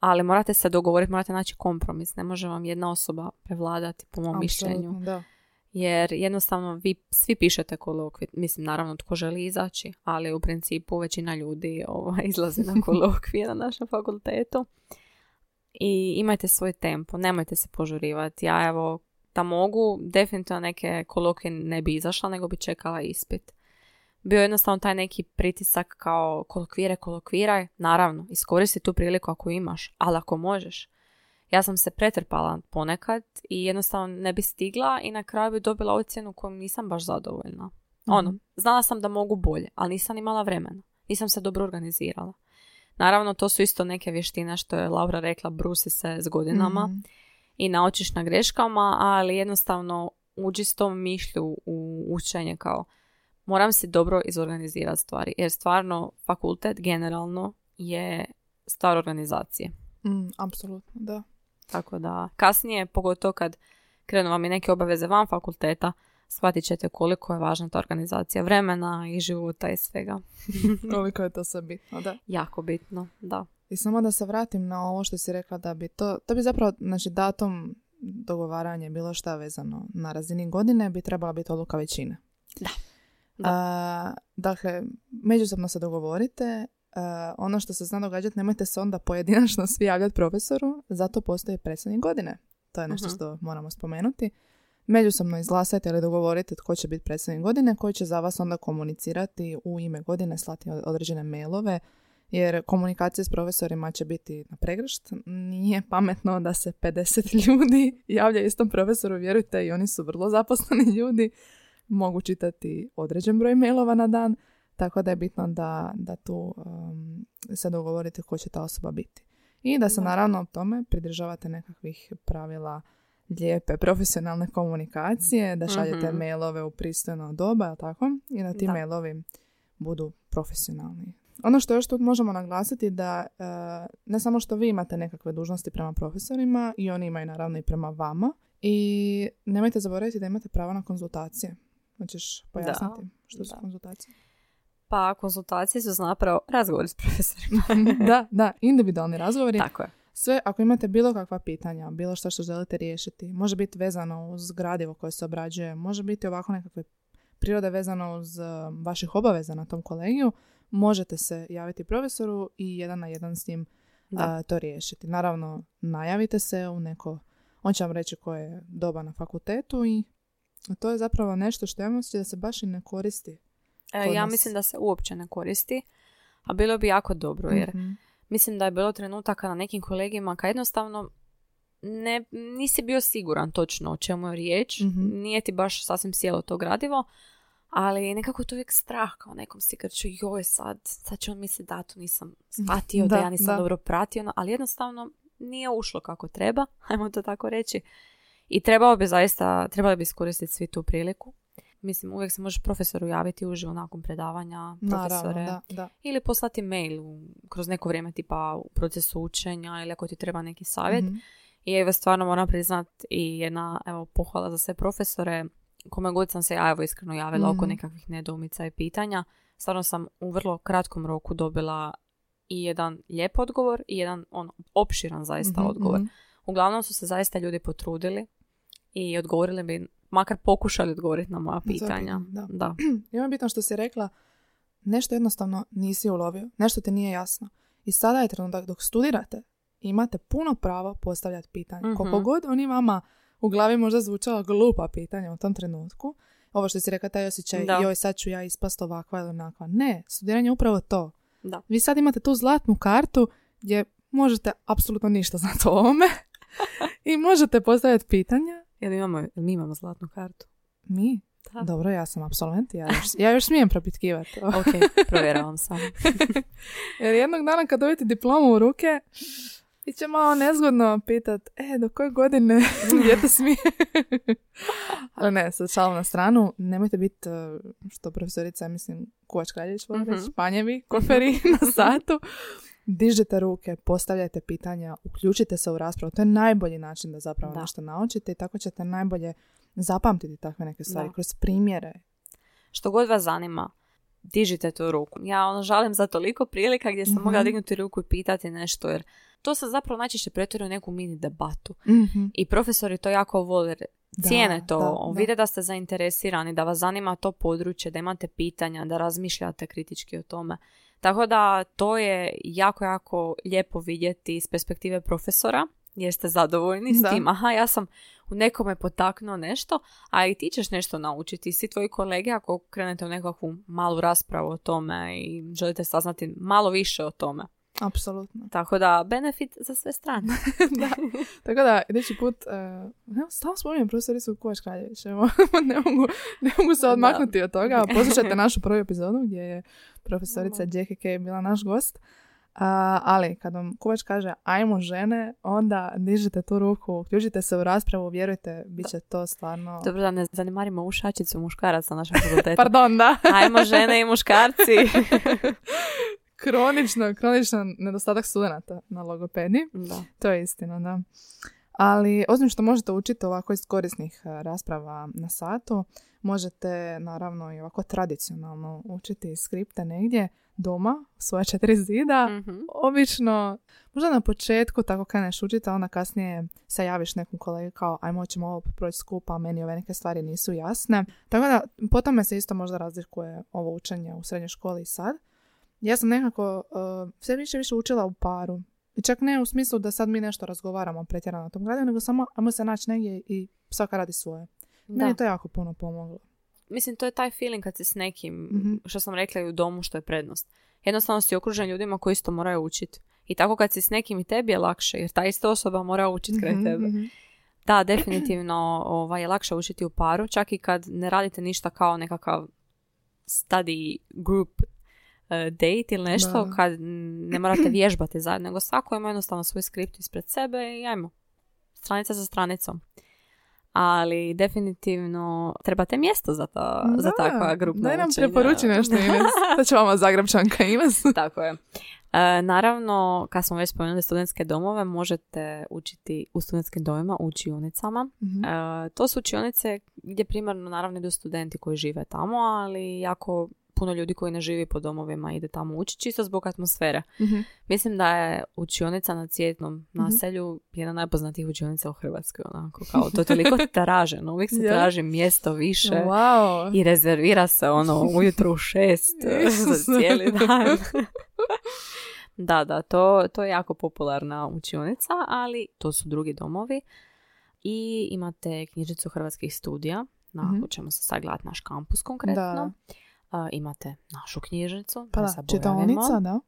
ali morate se dogovoriti, morate naći kompromis. Ne može vam jedna osoba prevladati po mom mišljenju. Apsolutno, Da. Jer jednostavno vi svi pišete kolokvij. Mislim, naravno, tko želi izaći, ali u principu većina ljudi ovaj, izlazi na kolokvije na našem fakultetu. I imajte svoj tempo, nemojte se požurivati. Ja evo, da mogu, definitivno neke kolokvije ne bi izašla, nego bi čekala ispit. Bio je jednostavno taj neki pritisak kao kolokvire, kolokviraj. Naravno, iskoristi tu priliku ako imaš, ali ako možeš. Ja sam se pretrpala ponekad i jednostavno ne bi stigla i na kraju bi dobila ocjenu kojom nisam baš zadovoljna. Ono, Mhm. znala sam da mogu bolje, ali nisam imala vremena. Nisam se dobro organizirala. Naravno, to su isto neke vještine što je Laura rekla, brusi se s godinama Mhm. i naučiš na greškama, ali jednostavno uđi s tom mišlju u učenje kao moram si dobro izorganizirati stvari, jer stvarno fakultet generalno je stvar organizacije. Mm, apsolutno, da. Tako da kasnije, pogotovo kad krenu vam i neke obaveze van fakulteta, shvatit ćete koliko je važna ta organizacija vremena i života i svega. Koliko je to sve bitno, da. jako bitno, da. I samo da se vratim na ovo što si rekla da bi to, to bi zapravo, znači datum dogovaranje bilo šta vezano na razini godine bi trebala biti odluka većine. Da. A, dakle, međusobno se dogovorite. A, ono što se zna događati, nemojte se onda pojedinačno svi javljati profesoru, zato postoji predsjednik godine. To je nešto Mhm. što moramo spomenuti. Međusobno izglasajte ili dogovorite tko će biti predsjednik godine, koji će za vas onda komunicirati u ime godine, slati od- određene mailove, jer komunikacija s profesorima će biti na pregršt. Nije pametno da se 50 ljudi javlja istom profesoru, vjerujte, i oni su vrlo zaposleni ljudi, mogu čitati određen broj mailova na dan, tako da je bitno da, da tu um, se dogovorite ko će ta osoba biti. I da se Da. naravno o tome pridržavate nekakvih pravila lijepe profesionalne komunikacije, da šaljete Mhm. mailove u pristojno doba, jel tako? I da ti Da. mailovi budu profesionalni. Ono što još tu možemo naglasiti da e, ne samo što vi imate nekakve dužnosti prema profesorima i oni imaju naravno i prema vama i nemojte zaboraviti da imate pravo na konzultacije. Hoćeš pojasniti što su da. konzultacije? Pa konzultacije su zapravo razgovori s profesorima. da, da, individualni razgovori. Tako je. Sve, ako imate bilo kakva pitanja, bilo što što želite riješiti, može biti vezano uz gradivo koje se obrađuje, može biti ovako nekakve prirode vezano uz uh, vaših obaveza na tom kolegiju, možete se javiti profesoru i jedan na jedan s njim Da. uh, to riješiti. Naravno, najavite se u neko, on će vam reći koje je doba na fakultetu i to je zapravo nešto što ja osjećaj da se baš i ne koristi. E, ja mislim da se uopće ne koristi, a bilo bi jako dobro jer Mhm. mislim da je bilo trenutaka na nekim kolegijima kad jednostavno ne, nisi bio siguran točno o čemu je riječ, Mhm. nije ti baš sasvim sjelo to gradivo, ali nekako to uvijek strah kao nekom si kad ću joj sad, sad će on misliti da to nisam shvatio, da, Da, ja nisam da. dobro pratio, no, ali jednostavno nije ušlo kako treba, ajmo to tako reći. I trebao bi zaista, trebali bi iskoristiti svi tu priliku. Mislim, uvijek se možeš profesoru javiti uživo nakon predavanja, profesore. Naravno, da, da. Ili poslati mail u- kroz neko vrijeme tipa u procesu učenja ili ako ti treba neki savjet. Mhm. I evo stvarno moram priznat i jedna evo, pohvala za sve profesore. Kome god sam se ja evo iskreno javila oko Mhm. nekakvih nedoumica i pitanja. Stvarno sam u vrlo kratkom roku dobila i jedan lijep odgovor i jedan on opširan zaista Mhm, odgovor. mhm. Uglavnom su se zaista ljudi potrudili i odgovorili bi, makar pokušali odgovoriti na moja pitanja. da. da. I ono je bitno što si rekla, nešto jednostavno nisi ulovio, nešto ti nije jasno. I sada je trenutak dok studirate, imate puno pravo postavljati pitanje. Mhm. Koliko god oni vama u glavi možda zvučala glupa pitanja u tom trenutku, ovo što si rekla, taj osjećaj, Da. joj sad ću ja ispast ovakva ili onakva. Ne, studiranje je upravo to. Da. Vi sad imate tu zlatnu kartu gdje možete apsolutno ništa znati o ovome i možete postavljati pitanja. Jel imamo, jel mi imamo zlatnu kartu? Mi? Da. Dobro, ja sam absolvent, ja još, ja još smijem propitkivati. Ok, provjeravam samo. Jer jednog dana kad dobijete diplomu u ruke, i će malo nezgodno pitat, e, do koje godine dijete smije? Ali ne, sad šalim na stranu, nemojte biti, eh, što profesorica, mislim, Kuvač Kraljević Mhm. panjevi, koferi na satu. Dižite ruke, postavljajte pitanja, uključite se u raspravu. To je najbolji način da zapravo Da. nešto naučite i tako ćete najbolje zapamtiti takve neke stvari Da. kroz primjere. Što god vas zanima, dižite tu ruku. Ja ono žalim za toliko prilika gdje sam Mhm. mogla dignuti ruku i pitati nešto, jer to se zapravo najčešće pretvori u neku mini debatu. Mhm. I profesori to jako vole, Da, cijene to, da, da. vide da ste zainteresirani, da vas zanima to područje, da imate pitanja, da razmišljate kritički o tome. Tako da to je jako, jako lijepo vidjeti iz perspektive profesora, jer ste zadovoljni s Da. tim. Aha, ja sam u nekome potaknuo nešto, a i ti ćeš nešto naučiti. Svi tvoji kolege, ako krenete u nekakvu malu raspravu o tome i želite saznati malo više o tome. Apsolutno. Tako da, benefit za sve strane. da. Tako da, idući put, uh, evo, stalno spominjem profesoricu Kuvač Kraljević, evo, ne mogu, ne mogu se Da. odmaknuti od toga. Poslušajte našu prvu epizodu gdje je profesorica Kay bila naš gost. A, ali kad vam Kuvač kaže ajmo žene, onda dižite tu ruku, uključite se u raspravu, vjerujte, bit će to stvarno... Dobro da ne zanimarimo u šačicu muškaraca na našem fakultetu. Pardon, da. Ajmo žene i muškarci. Kronično, kronično nedostatak studenata na logopediji. da. To je istina, da. Ali osim što možete učiti ovako iz korisnih e, rasprava na satu, možete naravno i ovako tradicionalno učiti skripte negdje doma, svoje četiri zida. Mhm. Obično, možda na početku tako kreneš učiti, a onda kasnije se javiš nekom kolegi kao ajmo ćemo ovo proći skupa, meni ove neke stvari nisu jasne. Tako da, po tome se isto možda razlikuje ovo učenje u srednjoj školi i sad. Ja sam nekako uh, sve više više učila u paru. I čak ne u smislu da sad mi nešto razgovaramo pretjerano na tom gradivu, nego samo ajmo se naći negdje i svaka radi svoje. Meni Da. je to jako puno pomoglo. Mislim, to je taj feeling kad si s nekim, Mhm. što sam rekla i u domu, što je prednost. Jednostavno si okružen ljudima koji isto moraju učiti. I tako kad si s nekim i tebi je lakše, jer ta ista osoba mora učiti kraj Mhm, tebe. mhm. Da, definitivno ovaj, je lakše učiti u paru, čak i kad ne radite ništa kao nekakav study group date ili nešto, Da. kad ne morate vježbati zajedno, nego svako ima jednostavno svoj skript ispred sebe i ajmo, stranica za stranicom. Ali definitivno trebate mjesto za, ta, za Da, takva grupna Daj nam preporuči nešto Ines. To će vama Zagrebčanka Ines. Tako je. E, naravno, kad smo već spomenuli studentske domove, možete učiti u studentskim domovima, u učionicama. Mhm. E, to su učionice gdje primarno naravno idu studenti koji žive tamo, ali jako puno ljudi koji ne živi po domovima ide tamo učiti, čisto zbog atmosfere. Mhm. Mislim da je učionica na Cvjetnom naselju jedna od najpoznatijih učionica u Hrvatskoj. Onako, kao, to je toliko traženo, uvijek se Je? traži mjesto više. Wow. I rezervira se ono ujutro u šest za cijeli dan. da, da, to, to je jako popularna učionica, ali to su drugi domovi. I imate knjižnicu hrvatskih studija, na Mhm. koju ćemo se sad gledati naš kampus konkretno. Da. Imate našu knjižnicu, Pa da, čitaonica, da.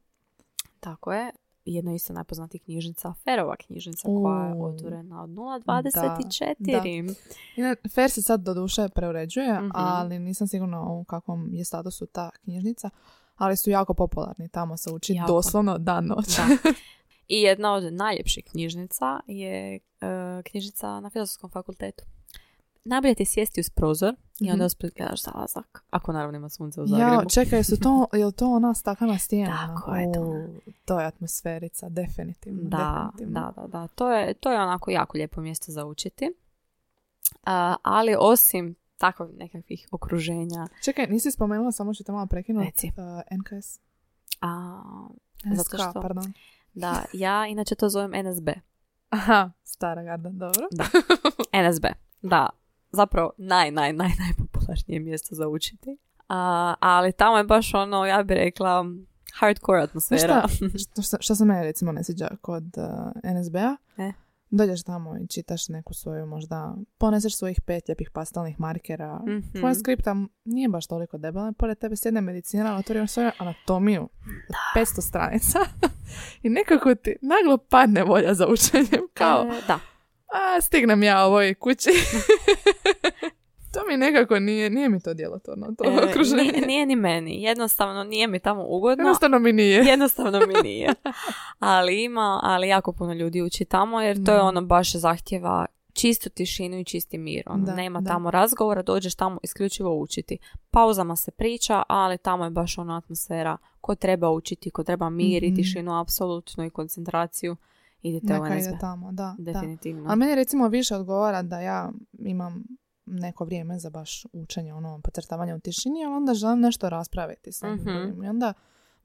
Tako je. Jedna isto najpoznatijih knjižnica, Ferova knjižnica, koja je U. otvorena od 0.24. I ne, Fer se sad do duše preuređuje, Mhm. ali nisam sigurna u kakvom je statusu ta knjižnica. Ali su jako popularni, tamo se uči Jako. doslovno dan noć. Da. I jedna od najljepših knjižnica je e, knjižnica na Filozofskom fakultetu. Najbolje ti sjesti uz prozor i onda Mhm. uspred gledaš zalazak. Ako naravno ima sunce u Zagrebu. Ja, čekaj, su to, je li to ona staklena stijena? Tako je to. To je atmosferica, definitivno. Da, definitivno. da, da, da. To je, to je onako jako lijepo mjesto za učiti. A, ali osim takvih nekakvih okruženja, Čekaj, nisi spomenula, samo ću te malo prekinuti. Reci. Uh, NKS. a, NSK, Zato što- pardon. da, ja inače to zovem NSB. Aha, stara garda, dobro. NSB, da, zapravo naj, naj, naj, najpopularnije mjesto za učiti. A, ali tamo je baš ono, ja bih rekla, hardcore atmosfera. šta, što se mene recimo ne sviđa kod uh, NSB-a? E. Dođeš tamo i čitaš neku svoju možda, poneseš svojih pet lijepih pastelnih markera. Mhm. Tvoja skripta nije baš toliko debela, pored tebe sjedne medicina, otvoriš svoju anatomiju od 500 stranica i nekako ti naglo padne volja za učenjem, kao, E, da, a stignem ja ovoj kući. To mi nekako nije, nije mi to djelotvorno, to E, okruženje. nije, nije ni meni. Jednostavno nije mi tamo ugodno. Jednostavno mi nije. Jednostavno mi nije. Ali ima, ali jako puno ljudi uči tamo jer to je Da. ono baš zahtjeva čistu tišinu i čisti mir. Ono, Da, nema da. tamo razgovora, dođeš tamo isključivo učiti. Pauzama se priča, ali tamo je baš ona atmosfera ko treba učiti, ko treba mir i Mhm. tišinu apsolutno i koncentraciju. Idite u Neka NSB. ide tamo, da. da. Definitivno. A meni recimo više odgovara da ja imam neko vrijeme za baš učenje, ono, pocrtavanje u tišini, ali onda želim nešto raspraviti sa Mhm. drugim. I onda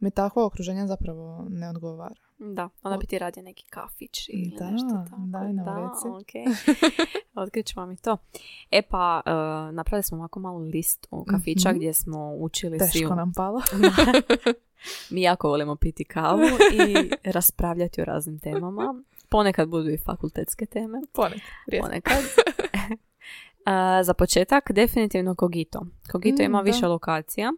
mi takvo okruženje zapravo ne odgovara. Da, onda bi ti radio neki kafić ili Da, nešto tako. daj nam da, reci. ok. Otkriću vam i to. E pa, uh, napravili smo ovako malu listu kafića Mhm. gdje smo učili svi. Teško nam palo. Mi jako volimo piti kavu i raspravljati o raznim temama. Ponekad budu i fakultetske teme. Ponekad. Ponekad. A, za početak, definitivno Kogito. Kogito Mm, ima da. više lokacija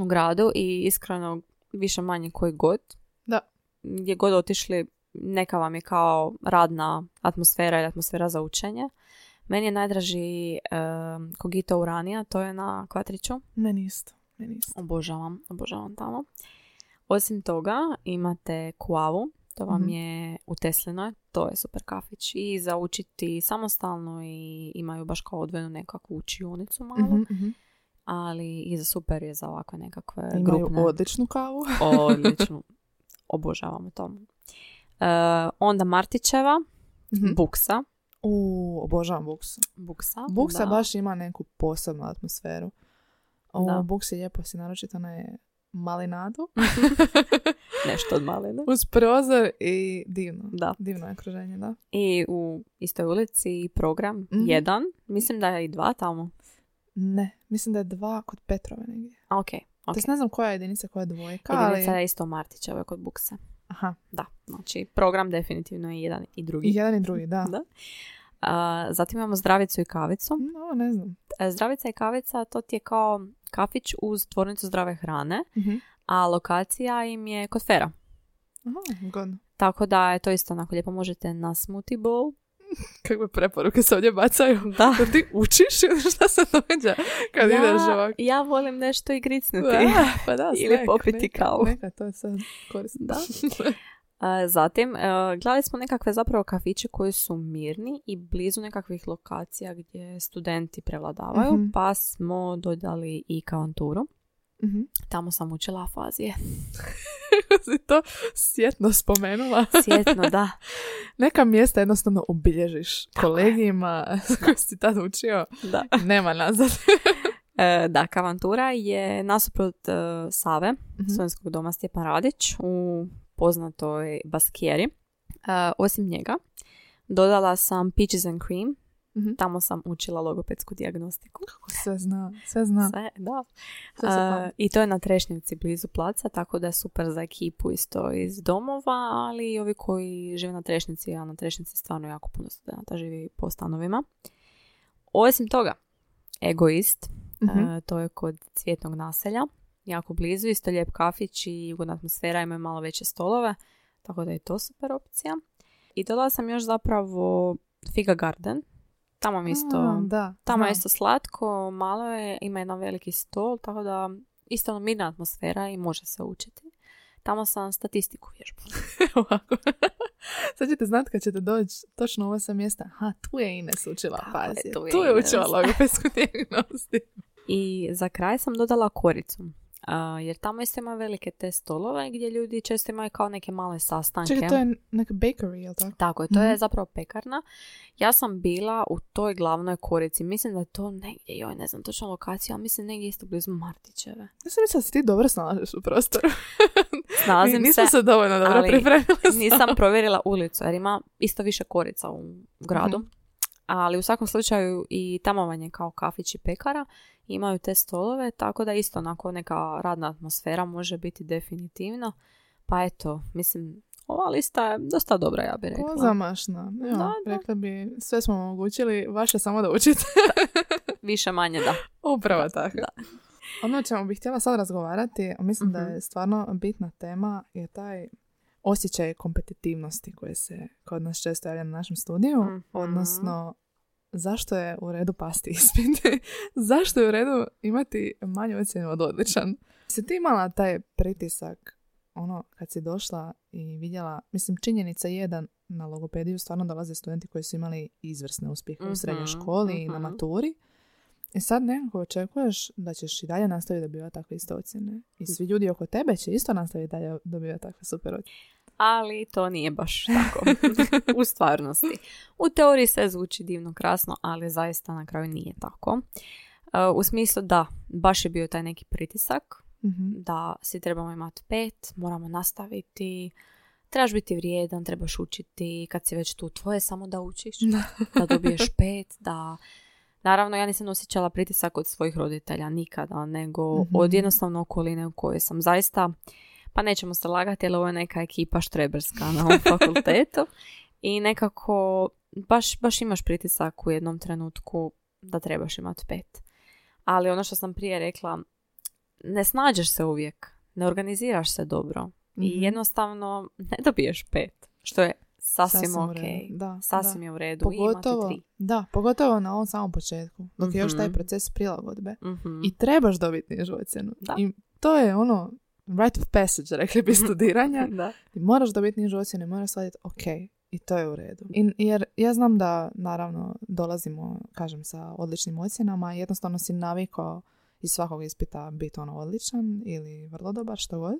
u gradu i iskreno više manje koji god. Da. Gdje god otišli, neka vam je kao radna atmosfera ili atmosfera za učenje. Meni je najdraži um, Kogito Uranija, to je na Kvatriću. Meni isto. Meni isto. Obožavam, obožavam tamo. Osim toga imate Kuavu, to vam Mhm. je u Teslinoj, to je super kafić i za učiti samostalno i imaju baš kao odvojenu nekakvu učionicu malu, Mhm, mhm. ali i za super je za ovakve nekakve Imaju grupne. odličnu kavu. Odlično. Obožavam to. E, onda Martićeva, Mhm. Buksa. U, obožavam buksu. Buksa. Buksa da. baš ima neku posebnu atmosferu. U Da. buksi lijepo si naročito na malinadu. Nešto od malene. Uz prozor i divno. Da. Divno je okruženje, da. I u istoj ulici program Mhm. jedan. Mislim da je i dva tamo. Ne, mislim da je dva kod Petrove negdje. A, ok. ok. To ne znam koja je jedinica, koja je dvojka, ali... Jedinica je isto Martićeve kod Bukse. Aha, Da, znači program definitivno je jedan i drugi. i jedan i drugi, da. Da. A, zatim imamo zdravicu i kavicu. No, ne znam. E, Zdravica i kavica to ti je kao kafić uz tvornicu zdrave hrane, Mhm. a lokacija im je kod Fera. Aha, godno. Tako da je to isto onako lijepo možete na smoothie bowl. Kakve preporuke se ovdje bacaju? Da. Ti učiš ili šta se događa kad ja, ideš ovako? ja volim nešto i gricnuti. Da, pa da, Ili popiti neka, kavu. Neka, to je sad korisno. Da. Zatim, e, gledali smo nekakve zapravo kafiće koji su mirni i blizu nekakvih lokacija gdje studenti prevladavaju, Mhm. pa smo dodali i kavanturu. Mhm. Tamo sam učila afazije. si to sjetno spomenula. Sjetno, da. Neka mjesta jednostavno obilježiš kolegijima koji si tad učio. da. Nema nazad. E, da, kavantura je nasuprot e, Save, Mhm. studentskog doma Stjepan Radić, u poznatoj Baskijeri. Osim njega, dodala sam Peaches and Cream. Mhm. Tamo sam učila logopedsku dijagnostiku. Kako sve zna, sve zna. Sve, da. Sve pamti. I to je na Trešnjevci blizu placa, tako da je super za ekipu isto iz domova, ali i ovi koji žive na Trešnjevci, a na Trešnjevci stvarno jako puno studenta živi po stanovima. Osim toga, Egoist, Mhm. e, to je kod cvjetnog naselja, jako blizu, isto lijep kafić i ugodna atmosfera, imaju malo veće stolove, tako da je to super opcija. I dodala sam još zapravo Figa Garden, tamo mi isto... A, da, Tamo je isto slatko, malo je, ima jedan veliki stol, tako da isto ono mirna atmosfera i može se učiti. Tamo sam statistiku vježbala. Ovako. Sad ćete znati kad ćete doći točno u ovo sa mjesta. Aha, tu je Ines učila je, afazije. tu je Tu je učila logopedsku dijagnostiku. I za kraj sam dodala koricu. A, jer tamo isto ima velike te stolove gdje ljudi često imaju kao neke male sastanke. Čekaj, to je neka bakery, jel tako? Tako je, to je Mhm. zapravo pekarna. Ja sam bila u toj glavnoj korici. Mislim da je to negdje, joj ne znam točno lokaciju, ali mislim negdje isto blizu Martićeve. Ja sam mislila da se ti dobro snalažeš u prostoru. Snalazim Nisam se, se dovoljno dobro ali pripremila. Nisam provjerila ulicu jer ima isto više korica u gradu. Mhm. Ali u svakom slučaju i tamo vam je kao kafić i pekara. Imaju te stolove, tako da isto onako neka radna atmosfera može biti definitivno. Pa eto, mislim, ova lista je dosta dobra, ja bih rekla. Pozamašna. Evo, Da, da. Rekla bi, sve smo omogućili, vaše samo da učite. Više manje da. Upravo tako. da. Ono o čemu bih htjela sad razgovarati, mislim da Mhm. je stvarno bitna tema, je taj osjećaj kompetitivnosti koje se kod nas često javlja na našem studiju, Mhm. odnosno zašto je u redu pasti ispit? zašto je u redu imati manju ocjenu od odličan? Si ti imala taj pritisak ono kad si došla i vidjela, mislim činjenica je da na logopediju stvarno dolaze studenti koji su imali izvrsne uspjehe u srednjoj Mhm, školi i na mhm. maturi. I sad nekako očekuješ da ćeš i dalje nastaviti dobivati takve iste ocjene. I svi ljudi oko tebe će isto nastaviti dalje dobivati takve super ocjene. Ali to nije baš tako u stvarnosti. U teoriji sve zvuči divno krasno, ali zaista na kraju nije tako. Uh, u smislu da, baš je bio taj neki pritisak Mhm. da svi trebamo imati pet, moramo nastaviti, trebaš biti vrijedan, trebaš učiti, kad si već tu, tvoje je samo da učiš, da dobiješ pet, da... Naravno, ja nisam osjećala pritisak od svojih roditelja nikada, nego Mhm. od jednostavno okoline u kojoj sam zaista, pa nećemo se lagati, jer ovo je neka ekipa štreberska na ovom fakultetu i nekako baš, baš imaš pritisak u jednom trenutku da trebaš imati pet. Ali ono što sam prije rekla, ne snađeš se uvijek, ne organiziraš se dobro i Mhm. jednostavno ne dobiješ pet, što je sasvim, u ok. Da, Sasvim da. je u redu Pogotovo, imati da, pogotovo na ovom samom početku, dok je još taj Mhm. proces prilagodbe. tri. Mhm. I trebaš dobiti nižu ocjenu. Da. I to je ono right of passage, rekli bi studiranja. da. I moraš dobiti nižu ocjenu i moraš shvatiti ok, i to je u redu. I, jer ja znam da, naravno, dolazimo, kažem, sa odličnim ocjenama i jednostavno si navikao iz svakog ispita biti ono odličan ili vrlo dobar, što god.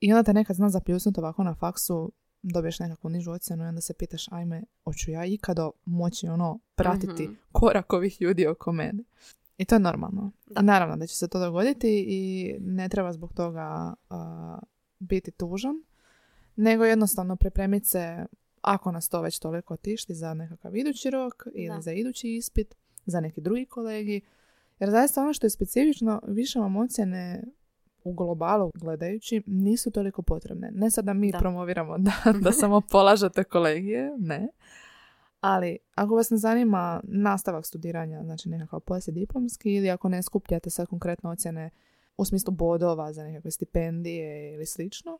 I onda te nekad zna zapljusnuti ovako na faksu dobiješ nekakvu nižu ocjenu i onda se pitaš, ajme, hoću ja ikado moći ono pratiti Mhm. korak ovih ljudi oko mene. I to je normalno. Da. Naravno da će se to dogoditi i ne treba zbog toga a, biti tužan, nego jednostavno pripremiti se, ako nas to već toliko tišti, za nekakav idući rok ili Da. za idući ispit, za neki drugi kolegi. Jer zaista ono što je specifično, više vam ocjene u globalu gledajući nisu toliko potrebne. Ne sad da mi Da. promoviramo da, da samo polažete kolegije, ne. Ali ako vas ne zanima nastavak studiranja, znači nekakav poslijediplomski ili ako ne skupljate sad konkretno ocjene u smislu bodova za nekakve stipendije ili slično,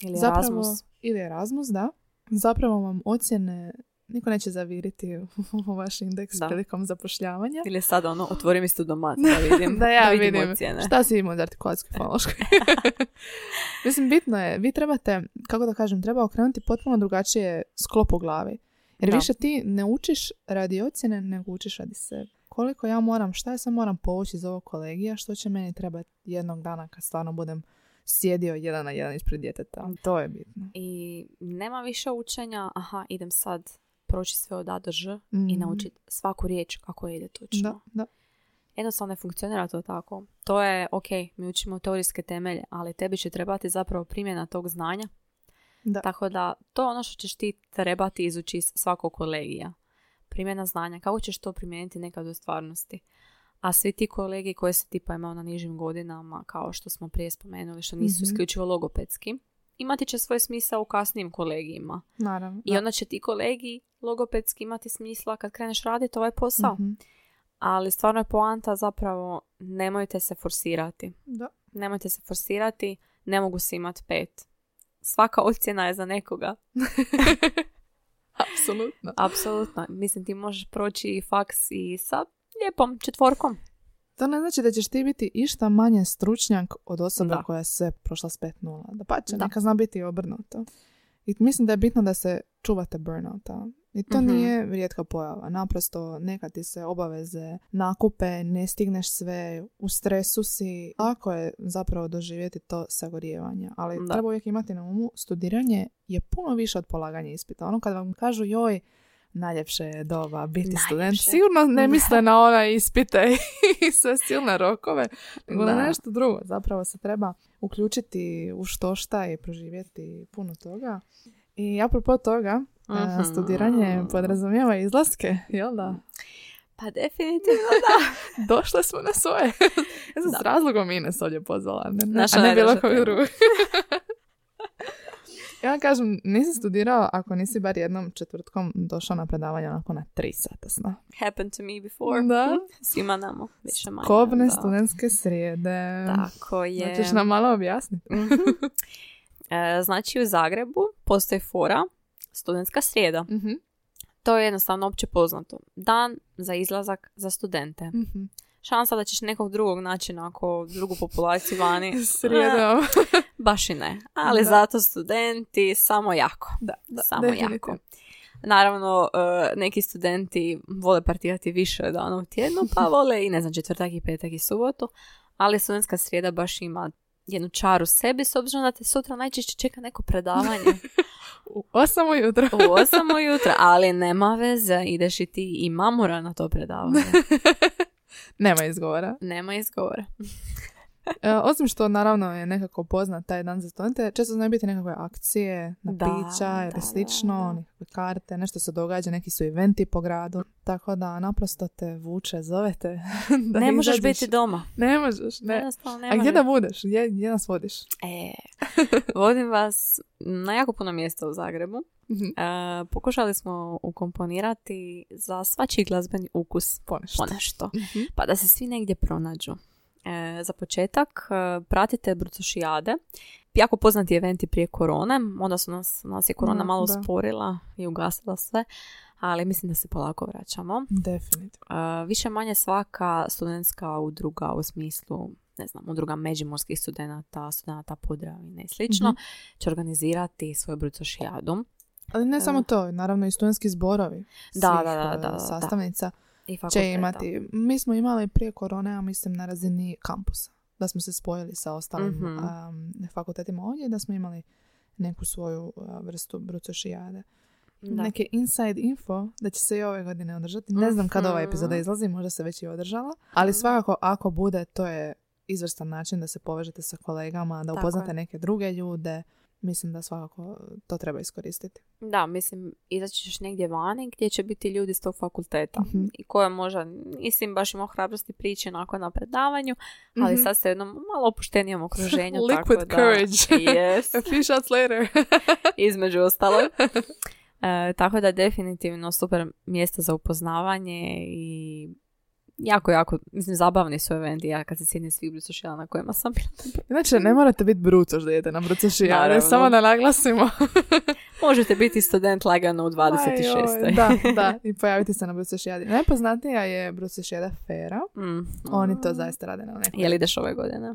Ili zapravo, Erasmus. ili Erasmus, da, zapravo vam ocjene niko neće zaviriti u vaš indeks Da. prilikom zapošljavanja. Ili sad ono, otvori mi studomat da vidim. da ja vidim vidim ocjene. šta si imao za artikulacijski fonološki. Mislim, bitno je, vi trebate, kako da kažem, treba okrenuti potpuno drugačije sklop u glavi. Jer Da. više ti ne učiš radi ocjene, nego učiš radi sebe. Koliko ja moram, šta ja sam moram povući iz ovog kolegija, što će meni trebati jednog dana kad stvarno budem sjedio jedan na jedan ispred djeteta. To je bitno. I nema više učenja, aha, idem sad proći sve od A do Ž i Mhm. naučiti svaku riječ kako ide točno. Da, da. Jednostavno ne funkcionira to tako. To je, ok, mi učimo teorijske temelje, ali tebi će trebati zapravo primjena tog znanja. Da. Tako da to je ono što ćeš ti trebati izući iz svakog kolegija. Primjena znanja, kako ćeš to primijeniti nekad u stvarnosti. A svi ti kolegi koji se tipa imao na nižim godinama, kao što smo prije spomenuli, što nisu Mhm. isključivo logopedski, imati će svoj smisao u kasnijim kolegijima. Naravno. I da. onda će ti kolegi logopedski imati smisla kad kreneš raditi ovaj posao. Mhm. Ali stvarno je poanta zapravo nemojte se forsirati. Da. Nemojte se forsirati, ne mogu se imati pet. Svaka ocjena je za nekoga. Apsolutno. Apsolutno. Mislim ti možeš proći i faks i sa lijepom četvorkom. To ne znači da ćeš ti biti išta manje stručnjak od osobe Da. koja se prošla s 5-0. Da pače, Da. neka zna biti obrnuto. I mislim da je bitno da se čuvate burnouta. I to Mhm. nije rijetka pojava. Naprosto nekad ti se obaveze nakupe, ne stigneš sve, u stresu si. Ako je zapravo doživjeti to sagorijevanje. Ali Da. treba uvijek imati na umu, studiranje je puno više od polaganja ispita. Ono kad vam kažu joj, najljepše je doba biti Najljepše. student. Sigurno ne misle na one ispite i sve silne rokove, nego na nešto drugo. Zapravo se treba uključiti u što šta i proživjeti puno toga. I apropo toga, a, Mhm. studiranje podrazumijeva izlaske, jel da? Pa definitivno Došle smo na svoje. ja sam Da. s razlogom Ines ovdje pozvala, ne, ne, Naša a ne bilo tema. drugog. ja vam kažem, nisi studirao ako nisi bar jednom četvrtkom došao na predavanje onako na tri sata sna. happened to me before. Da. Svima nama, više manje. Kobne da. studentske srijede. Tako je. Hoćeš nam malo objasniti? Mhm. E, znači u Zagrebu postoji fora studentska srijeda. Mhm, To je jednostavno opće poznato. Dan za izlazak za studente. mhm. Šansa da ćeš nekog drugog naći ako drugu populaciju vani. Srijedom. baš i ne. Ali Da. zato studenti samo jako. Da, da, samo jako. Naravno, e, neki studenti vole partirati više dana u tjednu, pa vole i ne znam, četvrtak i petak i subotu, ali studentska srijeda baš ima jednu čaru sebi, s obzirom da te sutra najčešće čeka neko predavanje U osam ujutro. u 8 ujutro, ali nema veze, ideš i ti i mamura na to predavanje. Nema izgovora. Nema izgovora. E, osim što naravno je nekako poznat taj dan za studente, često znaju biti nekakve akcije, Da, napića ili da, slično, da, da. nekakve karte, nešto se događa, neki su eventi po gradu, tako da naprosto te vuče, zovete. da ne možeš izađeš. biti doma. Ne možeš, ne. Ne A gdje da budeš? Gdje, gdje nas vodiš? E, vodim vas na jako puno mjesta u Zagrebu. E, pokušali smo ukomponirati za svačiji glazbeni ukus Ponešto. ponešto. Mhm. Pa da se svi negdje pronađu. E, za početak, e, pratite Brucošijade. Jako poznati eventi prije korone. Onda su nas, nas je korona Da, malo da. sporila i ugasila sve. Ali mislim da se polako vraćamo. Definitivno. E, više manje svaka studentska udruga u smislu ne znam, udruga međimurskih studenata, studenata Podravine i slično, Mhm. će organizirati svoju brucošijadu. Ali ne samo to, naravno i studentski zborovi Da, svih, da, da, e, da, I će fakulteta. imati. Mi smo imali prije korone, ja mislim, na razini kampusa. Da smo se spojili sa ostalim Mhm. um, fakultetima ovdje i da smo imali neku svoju vrstu brucošijade. Da. Neke inside info da će se i ove godine održati. Ne znam kad ova Mhm. epizoda izlazi, možda se već i održala. Ali svakako ako bude, to je izvrstan način da se povežete sa kolegama, da Tako upoznate je. neke druge ljude. Mislim da svakako to treba iskoristiti. Da, mislim, izaći ćeš negdje vani gdje će biti ljudi iz tog fakulteta Mhm. i koje možda nisi im baš imao hrabrosti prići onako na predavanju, ali Mhm. sad ste u jednom malo opuštenijem okruženju. Liquid tako da, courage. Yes, A few shots later. između ostalog. E, tako da definitivno super mjesto za upoznavanje i jako, jako, mislim, zabavni su eventi. Ja kad se sjedim svih brucošijala na kojima sam bila. Inače, ne morate biti brucoš da idete na brucošijade, Naravno. samo da naglasimo. Možete biti student lagano u 26. Ajoj, da, da, i pojaviti se na brucošijadi. Najpoznatija je brucošijada Fera. Mm. Oni to zaista rade na nekoj. Je li ideš ove godine?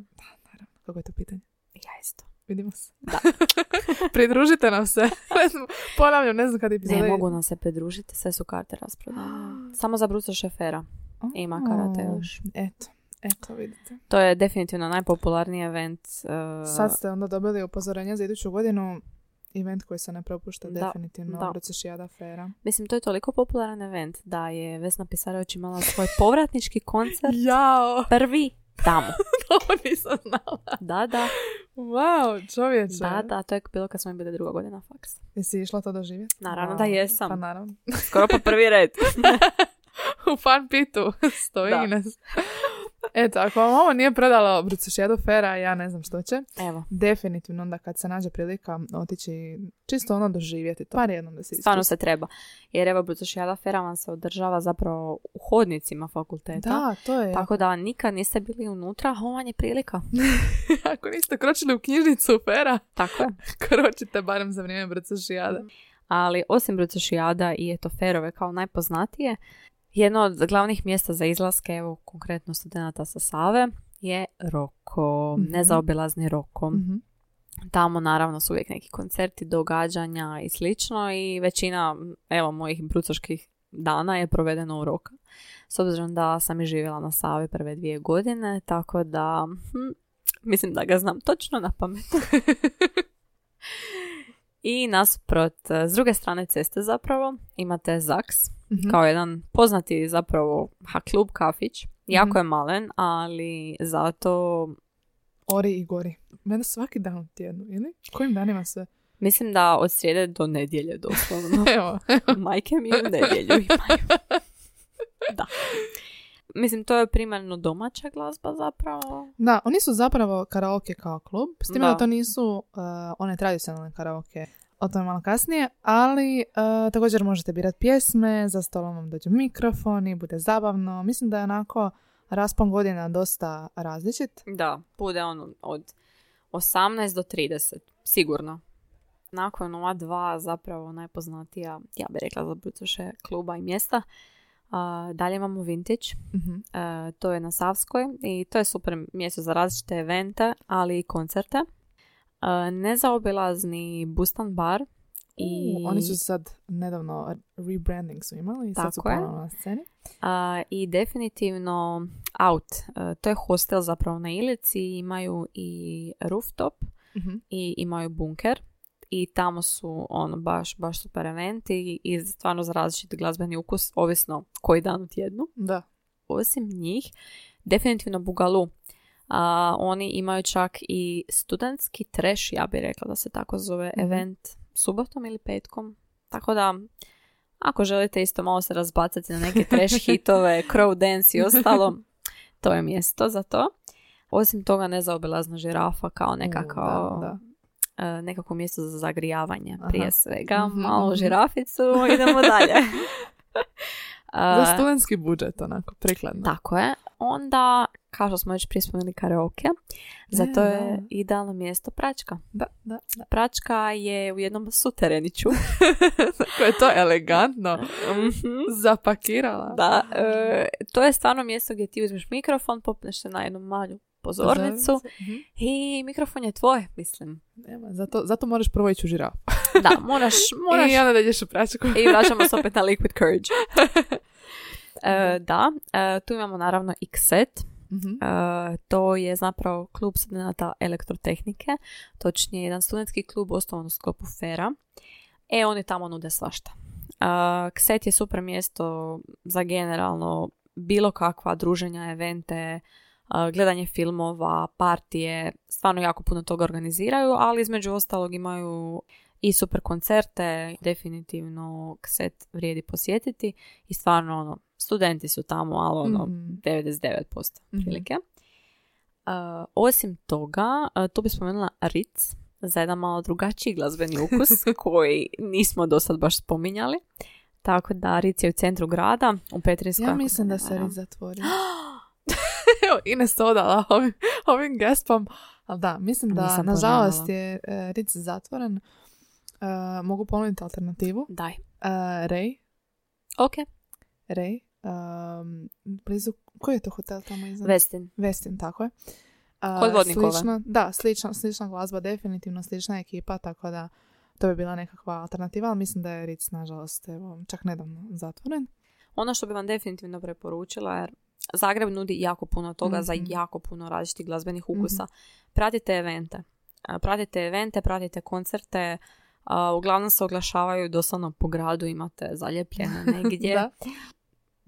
Kako je to pitanje? Ja isto. Vidimo se. Da. Pridružite nam se. Ne znam, ponavljam, ne znam kad epizoda Ne mogu nam se pridružiti, sve su karte rasprodane. Samo za Bruco Šefera. Ima karate još. Eto, eto vidite. To je definitivno najpopularniji event. uh, Sad ste onda dobili upozorenje za iduću godinu. Event koji se ne propušta Da, definitivno. da. Brucošijada Fera. Mislim, to je toliko popularan event da je Vesna Pisarović imala svoj povratnički koncert Jao, prvi tamo. to nisam znala. Da, da, Wow, čovječe. da, da, to je bilo kad smo bili druga godina faks. Jesi išla to doživjeti? Naravno da jesam. Pa naravno. Skoro po prvi red. U fan pitu stoji Da. Ines. Eto, ako vam ovo nije prodalo Brucošijadu Fera, ja ne znam što će. Evo, Definitivno onda kad se nađe prilika otići čisto ono doživjeti to. Par jednom da se stvarno iskusi. se treba. Jer evo, Brucošijada Fera vam se održava zapravo u hodnicima fakulteta. Da, to je. Tako da nikad niste bili unutra, ovo vam je prilika. Ako niste kročili u knjižnicu Fera, Tako je. kročite barem za vrijeme Brucošijade. Ali osim Brucošijada i eto Ferove kao najpoznatije, jedno od glavnih mjesta za izlaske, evo konkretno studenta sa Save, je Roko, Mhm. nezaobilazni Roko. Mhm. Tamo naravno su uvijek neki koncerti, događanja i slično i većina evo mojih brucoških dana je provedeno u Roka. S obzirom da sam i živjela na Savi prve dvije godine, tako da hm, mislim da ga znam točno na pamet. I nasuprot, e, s druge strane ceste zapravo, imate Zaks, Mhm. kao jedan poznati zapravo ha, klub kafić. Jako Mhm. je malen, ali zato Ori i gori. Mene svaki dan u tjednu, ili? Kojim danima sve? mislim da od srijede do nedjelje doslovno. Evo. Majke mi u nedjelju imaju. Da. Mislim, to je primarno domaća glazba zapravo. Da, oni su zapravo karaoke kao klub, s time da, Da. to nisu uh, one tradicionalne karaoke. O tome malo kasnije, ali uh, također možete birati pjesme, za stolom vam dođu mikrofoni, bude zabavno. Mislim da je onako raspon godina dosta različit. Da, bude ono od 18 do 30, sigurno. Nakon ova dva zapravo najpoznatija, ja bih rekla za kluba i mjesta. A, dalje imamo Vintage, Mhm. E, to je na Savskoj i to je super mjesto za različite evente, ali i koncerte. E, nezaobilazni Bustan bar i, Oni su sad nedavno rebranding su imali i sad su ponovno na sceni. i definitivno Out. To je hostel zapravo na Ilici, imaju i rooftop Mhm. i imaju bunker i tamo su ono baš, baš super eventi i stvarno za različiti glazbeni ukus, ovisno koji dan u tjednu. Da. osim njih, definitivno Bugalu. A, oni imaju čak i studentski trash, ja bih rekla da se tako zove, Mhm. event subotom ili petkom. Tako da, ako želite isto malo se razbacati na neke trash hitove, crow dance i ostalo, to je mjesto za to. Osim toga, nezaobilazna žirafa kao e, nekako mjesto za zagrijavanje Aha. prije svega. Mhm, Malo mhm. žiraficu, idemo dalje. Za A, studentski budžet, onako, prikladno. tako je. Onda, kao što smo već prije spomenuli karaoke, za to je idealno mjesto pračka. Da, da, da. Pračka je u jednom sutereniću. Kako je to elegantno Mhm. zapakirala. da, e, to je stvarno mjesto gdje ti uzmeš mikrofon, popneš se na jednu malu pozornicu Mhm. i mikrofon je tvoj, mislim. Nema, zato, zato moraš prvo ići u žirafu. Da, moraš, moraš I onda da ideš u pračku. I vraćamo se opet na Liquid Courage. E, da, e, tu imamo naravno X-Set. Mhm. E, to je zapravo klub studenta elektrotehnike, točnije jedan studentski klub osnovan u sklopu Fera. E, oni tamo nude svašta. Uh, Kset je super mjesto za generalno bilo kakva druženja, evente, uh, gledanje filmova, partije, stvarno jako puno toga organiziraju, ali između ostalog imaju i super koncerte, definitivno Kset vrijedi posjetiti i stvarno ono, studenti su tamo, ali ono, Mhm. 99% Mhm. prilike. Uh, osim toga, uh, tu bi spomenula Ritz za jedan malo drugačiji glazbeni ukus koji nismo do sad baš spominjali. Tako da Ritz je u centru grada, u Petrinskoj. Ja mislim da se. Ritz zatvorio. Evo, Ines odala ovim, ovim gespom. Ali da, mislim da, Nisam nažalost, je e, Ritz zatvoren. E, mogu ponuditi alternativu. Daj. E, Ray. Ok. Ray. um, blizu, koji je to hotel tamo iza? Vestin. Vestin, tako je. A, Kod Vodnikova. Slična, da, slična, slična glazba, definitivno slična ekipa, tako da to bi bila nekakva alternativa, ali mislim da je Ritz, nažalost, evo, čak nedavno zatvoren. Ono što bi vam definitivno preporučila jer Zagreb nudi jako puno toga za Mhm. jako puno različitih glazbenih ukusa. Pratite evente. A, Pratite evente, pratite koncerte. A, uglavnom se oglašavaju doslovno po gradu, imate zaljepljene negdje. da.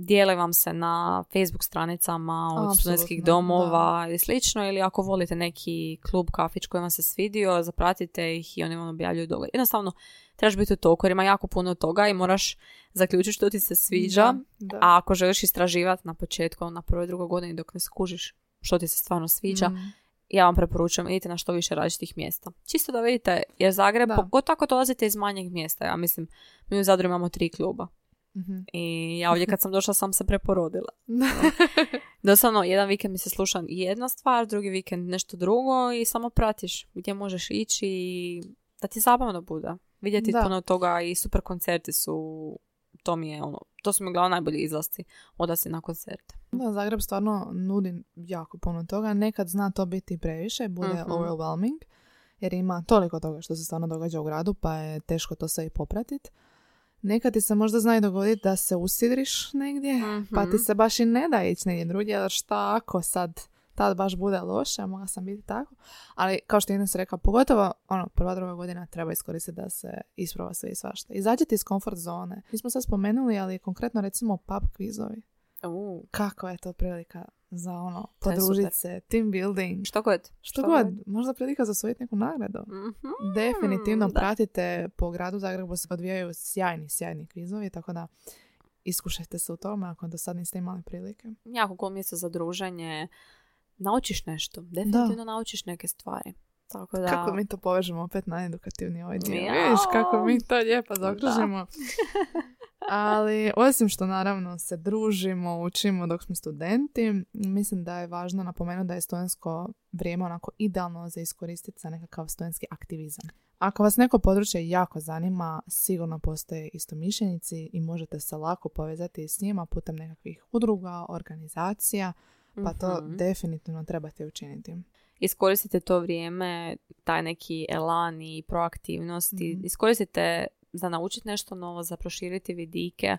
Dijele vam se na Facebook stranicama od studentskih domova i slično ili ako volite neki klub, kafić koji vam se svidio, zapratite ih i oni vam objavljuju događaj. Jednostavno, trebaš biti u toku jer ima jako puno toga i moraš zaključiti što ti se sviđa, Da, da. a ako želiš istraživati na početku, na prvoj, drugoj godini dok ne skužiš što ti se stvarno sviđa, Mm. ja vam preporučujem idite na što više različitih mjesta. Čisto da vidite, jer Zagreb, Da. pogotovo ako dolazite iz manjeg mjesta, ja mislim, mi u Zadru imamo tri kluba. Mhm. I ja ovdje kad sam došla sam se preporodila. Doslovno, jedan vikend mi se sluša jedna stvar, drugi vikend nešto drugo i samo pratiš gdje možeš ići i da ti zabavno bude. Vidjeti Da. puno toga i super koncerti su, to mi je ono, to su mi uglavnom najbolji izlasci odasi na koncerte. Da, Zagreb stvarno nudi jako puno toga. Nekad zna to biti previše, bude Mhm. overwhelming, jer ima toliko toga što se stvarno događa u gradu, pa je teško to sve i popratiti. Nekad ti se možda zna i dogoditi da se usidriš negdje, pa ti Mhm. se baš i ne da ići negdje drugdje, jer šta ako sad tad baš bude loše, mogla sam biti tako. Ali kao što je Ines rekao, pogotovo ono, prva, druga godina treba iskoristiti da se isprova sve i svašta. Izađite iz komfort zone. Mi smo sad spomenuli, ali konkretno recimo pub kvizovi U, kakva je to prilika za ono, podružiti se, team building, što god. što god, možda prilika za osvojiti neku nagradu. Mhm. Definitivno da. pratite po gradu Zagrebu se odvijaju sjajni, sjajni kvizovi, tako da iskušajte se u tome ako do sad niste imali prilike. Jako cool mjesto za druženje. Naučiš nešto. Definitivno naučiš neke stvari. Tako da... Kako mi to povežemo opet na edukativni ovaj dio. Vidiš kako mi to lijepo zaokružimo. Ali osim što naravno se družimo, učimo dok smo studenti, mislim da je važno napomenuti da je studentsko vrijeme onako idealno za iskoristiti za nekakav studentski aktivizam. Ako vas neko područje jako zanima, sigurno postoje istomišljenici i možete se lako povezati s njima putem nekakvih udruga, organizacija, pa to Mhm. definitivno trebate učiniti. Iskoristite to vrijeme, taj neki elan i proaktivnost i Mhm. iskoristite za naučiti nešto novo, za proširiti vidike.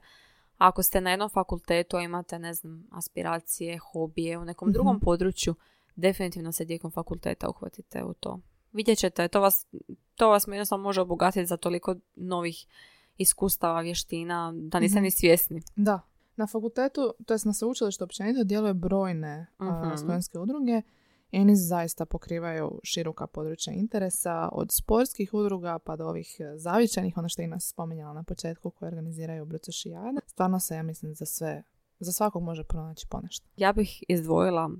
Ako ste na jednom fakultetu, a imate, ne znam, aspiracije, hobije u nekom Mhm. drugom području, definitivno se tijekom fakulteta uhvatite u to. Vidjet ćete, to vas, to vas jednostavno može obogatiti za toliko novih iskustava, vještina, da niste Mhm. ni svjesni. Da. Na fakultetu, to jest na sveučilištu općenito, djeluje brojne Mhm. studentske udruge i oni zaista pokrivaju široka područja interesa od sportskih udruga pa do ovih e, zavičajnih, ono što je Ina spominjala na početku, koje organiziraju Brucošijade. Stvarno se, ja mislim, za sve, za svakog može pronaći ponešto. Ja bih izdvojila,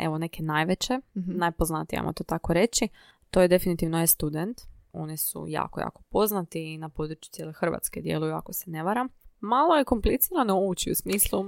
evo, neke najveće, Mhm. najpoznatije, ajmo to tako reći. To je definitivno e-student. Oni su jako, jako poznati i na području cijele Hrvatske djeluju, ako se ne varam. Malo je komplicirano ući u smislu...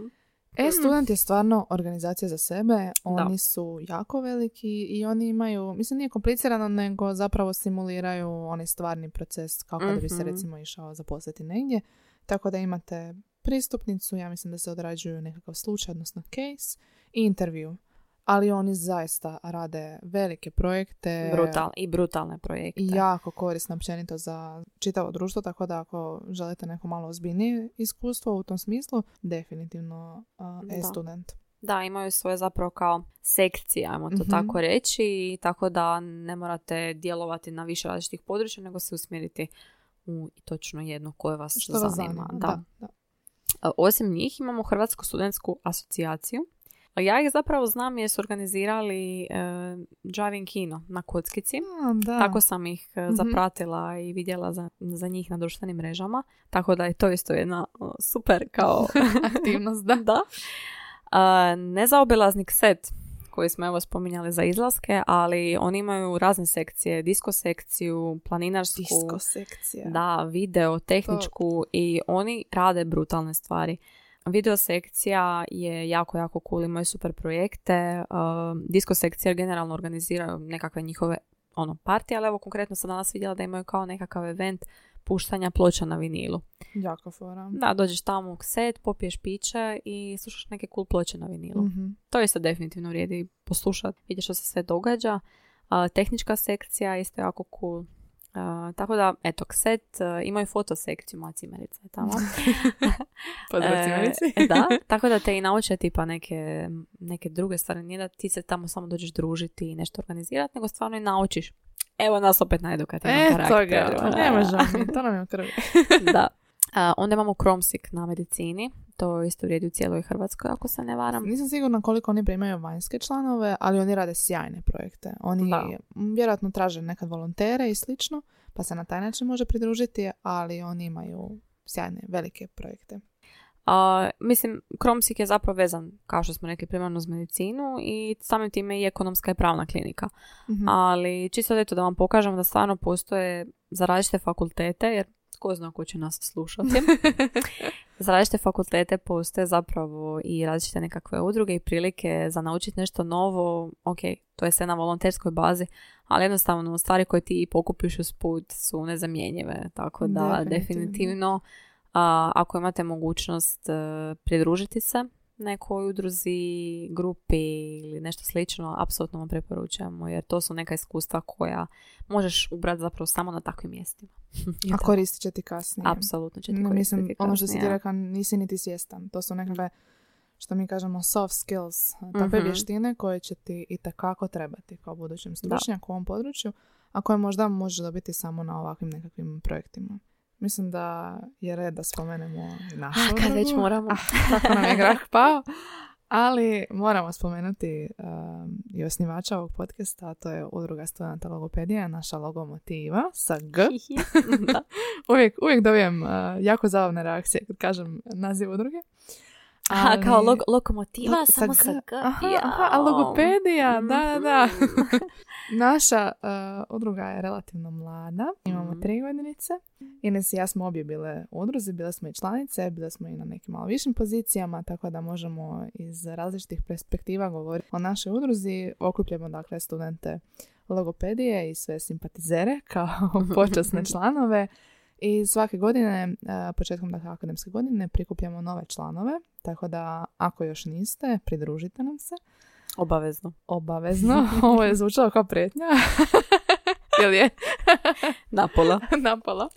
E-student je stvarno organizacija za sebe, oni su jako veliki i oni imaju, mislim nije komplicirano, nego zapravo simuliraju onaj stvarni proces kao kada bi se Mhm. recimo išao zaposliti negdje, tako da imate pristupnicu, ja mislim da se odrađuju nekakav slučaj, odnosno case i intervju. Ali oni zaista rade velike projekte Brutal, I brutalne projekte. i jako korisno općenito za čitavo društvo, tako da ako želite neko malo ozbiljnije iskustvo u tom smislu, definitivno uh, Da. e-student. Da, imaju svoje zapravo kao sekcije, ajmo to Mhm. tako reći, tako da ne morate djelovati na više različitih područja, nego se usmjeriti u točno jedno koje vas Što vas zanima. zanima. Da. Da, da. Osim njih imamo Hrvatsku studentsku asocijaciju. Ja ih zapravo znam jer su organizirali e, Driving Kino na Kockici. A, da. Tako sam ih e, Mhm. zapratila i vidjela za, za njih na društvenim mrežama. Tako da je to isto jedna super kao Aktivnost, da. da. A, nezaobilaznik set koji smo evo spominjali za izlaske, ali oni imaju razne sekcije, disko sekciju, planinarsku, Disko sekcija. da, video, tehničku i oni rade brutalne stvari. Video sekcija je jako, jako cool, imaju super projekte. Uh, disko sekcija generalno organiziraju nekakve njihove ono, partije, ali evo konkretno sam danas vidjela da imaju kao nekakav event puštanja ploča na vinilu. Jako fora. Da, dođeš tamo u set, popiješ piće i slušaš neke cool ploče na vinilu. Mhm. To isto definitivno vrijedi poslušati, vidjeti što se sve događa. A, tehnička sekcija isto jako cool. A, tako da, eto, set, a, imaju fotosekciju, moja cimerica je tamo. Pozdrav E, cimerici. da, tako da te i nauče tipa neke, neke druge stvari. Nije da ti se tamo samo dođeš družiti i nešto organizirati, nego stvarno i naučiš. Evo nas opet na edukativnom E, karakteru. toga, pa ne možemo to nam je u krvi. da. A, onda imamo Kromsik na medicini. To isto vrijedi u cijeloj Hrvatskoj, ako se ne varam. Nisam sigurna koliko oni primaju vanjske članove, ali oni rade sjajne projekte. Oni Da. vjerojatno traže nekad volontere i slično, pa se na taj način može pridružiti, ali oni imaju sjajne, velike projekte. A, mislim, Kromsik je zapravo vezan, kao što smo rekli, primarno uz medicinu i samim time i ekonomska i pravna klinika. Mhm. Ali čisto eto da vam pokažem da stvarno postoje za različite fakultete, jer ko zna ko će nas slušati. za različite fakultete postoje zapravo i različite nekakve udruge i prilike za naučiti nešto novo. Ok, to je sve na volonterskoj bazi, ali jednostavno stvari koje ti pokupiš uz put su nezamjenjive. Tako da Definitivno. definitivno a, ako imate mogućnost e, pridružiti se nekoj udruzi, grupi ili nešto slično, apsolutno vam preporučujemo jer to su neka iskustva koja možeš ubrati zapravo samo na takvim mjestima. A koristit će ti kasnije. Apsolutno će ti koristiti mislim, ono što si ti rekla, nisi niti svjestan. To su nekakve, što mi kažemo, soft skills. Takve Mhm. vještine koje će ti i tekako trebati kao budućem stručnjaku u ovom području, a koje možda možeš dobiti samo na ovakvim nekakvim projektima. Mislim da je red da spomenemo i našu Ah, kad već moramo. Ah, tako nam je grah pao. Ali moramo spomenuti um, i osnivača ovog podcasta, a to je udruga studenta logopedija, naša logomotiva sa G. Uvijek, uvijek dobijem uh, jako zabavne reakcije kad kažem naziv udruge. Aha, Ali- kao log- lokomotiva, Lo- samo sa G. Aha, a logopedija, da, da, da. Naša uh, udruga je relativno mlada, imamo Mhm. tri godinice. Ines i ja smo obje bile u udruzi, bile smo i članice, bile smo i na nekim malo višim pozicijama, tako da možemo iz različitih perspektiva govoriti o našoj udruzi. Okupljamo dakle studente logopedije i sve simpatizere kao počasne članove. I svake godine, uh, početkom dakle, akademske godine, prikupljamo nove članove, tako da ako još niste, pridružite nam se Obavezno. obavezno. Ovo je zvučalo kao pretnja. Jel je? Napola. Napala.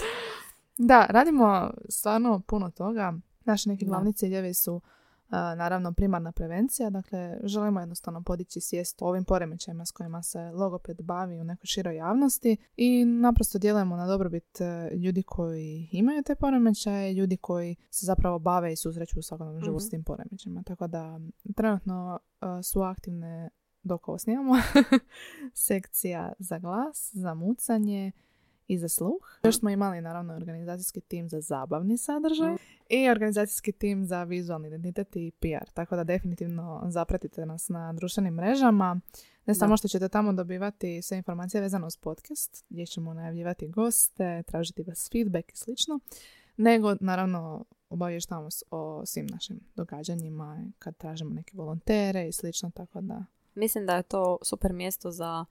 Da, radimo stvarno puno toga. Naši neki glavni ciljevi su naravno primarna prevencija, dakle želimo jednostavno podići svijest o ovim poremećajima s kojima se logoped bavi u nekoj široj javnosti i naprosto djelujemo na dobrobit e, ljudi koji imaju te poremećaje, ljudi koji se zapravo bave i susreću u svakodnevnom životu s Mhm. tim poremećajima. Tako da trenutno e, su aktivne dok ovo snimamo sekcija za glas, za mucanje i za sluh. Još smo imali naravno organizacijski tim za zabavni sadržaj i organizacijski tim za vizualni identitet i PR. Tako da definitivno zapratite nas na društvenim mrežama. Ne samo što ćete tamo dobivati sve informacije vezano uz podcast, gdje ćemo najavljivati goste, tražiti vas feedback i slično, nego naravno obavještavamo o svim našim događanjima kad tražimo neke volontere i slično, tako da Mislim da je to super mjesto za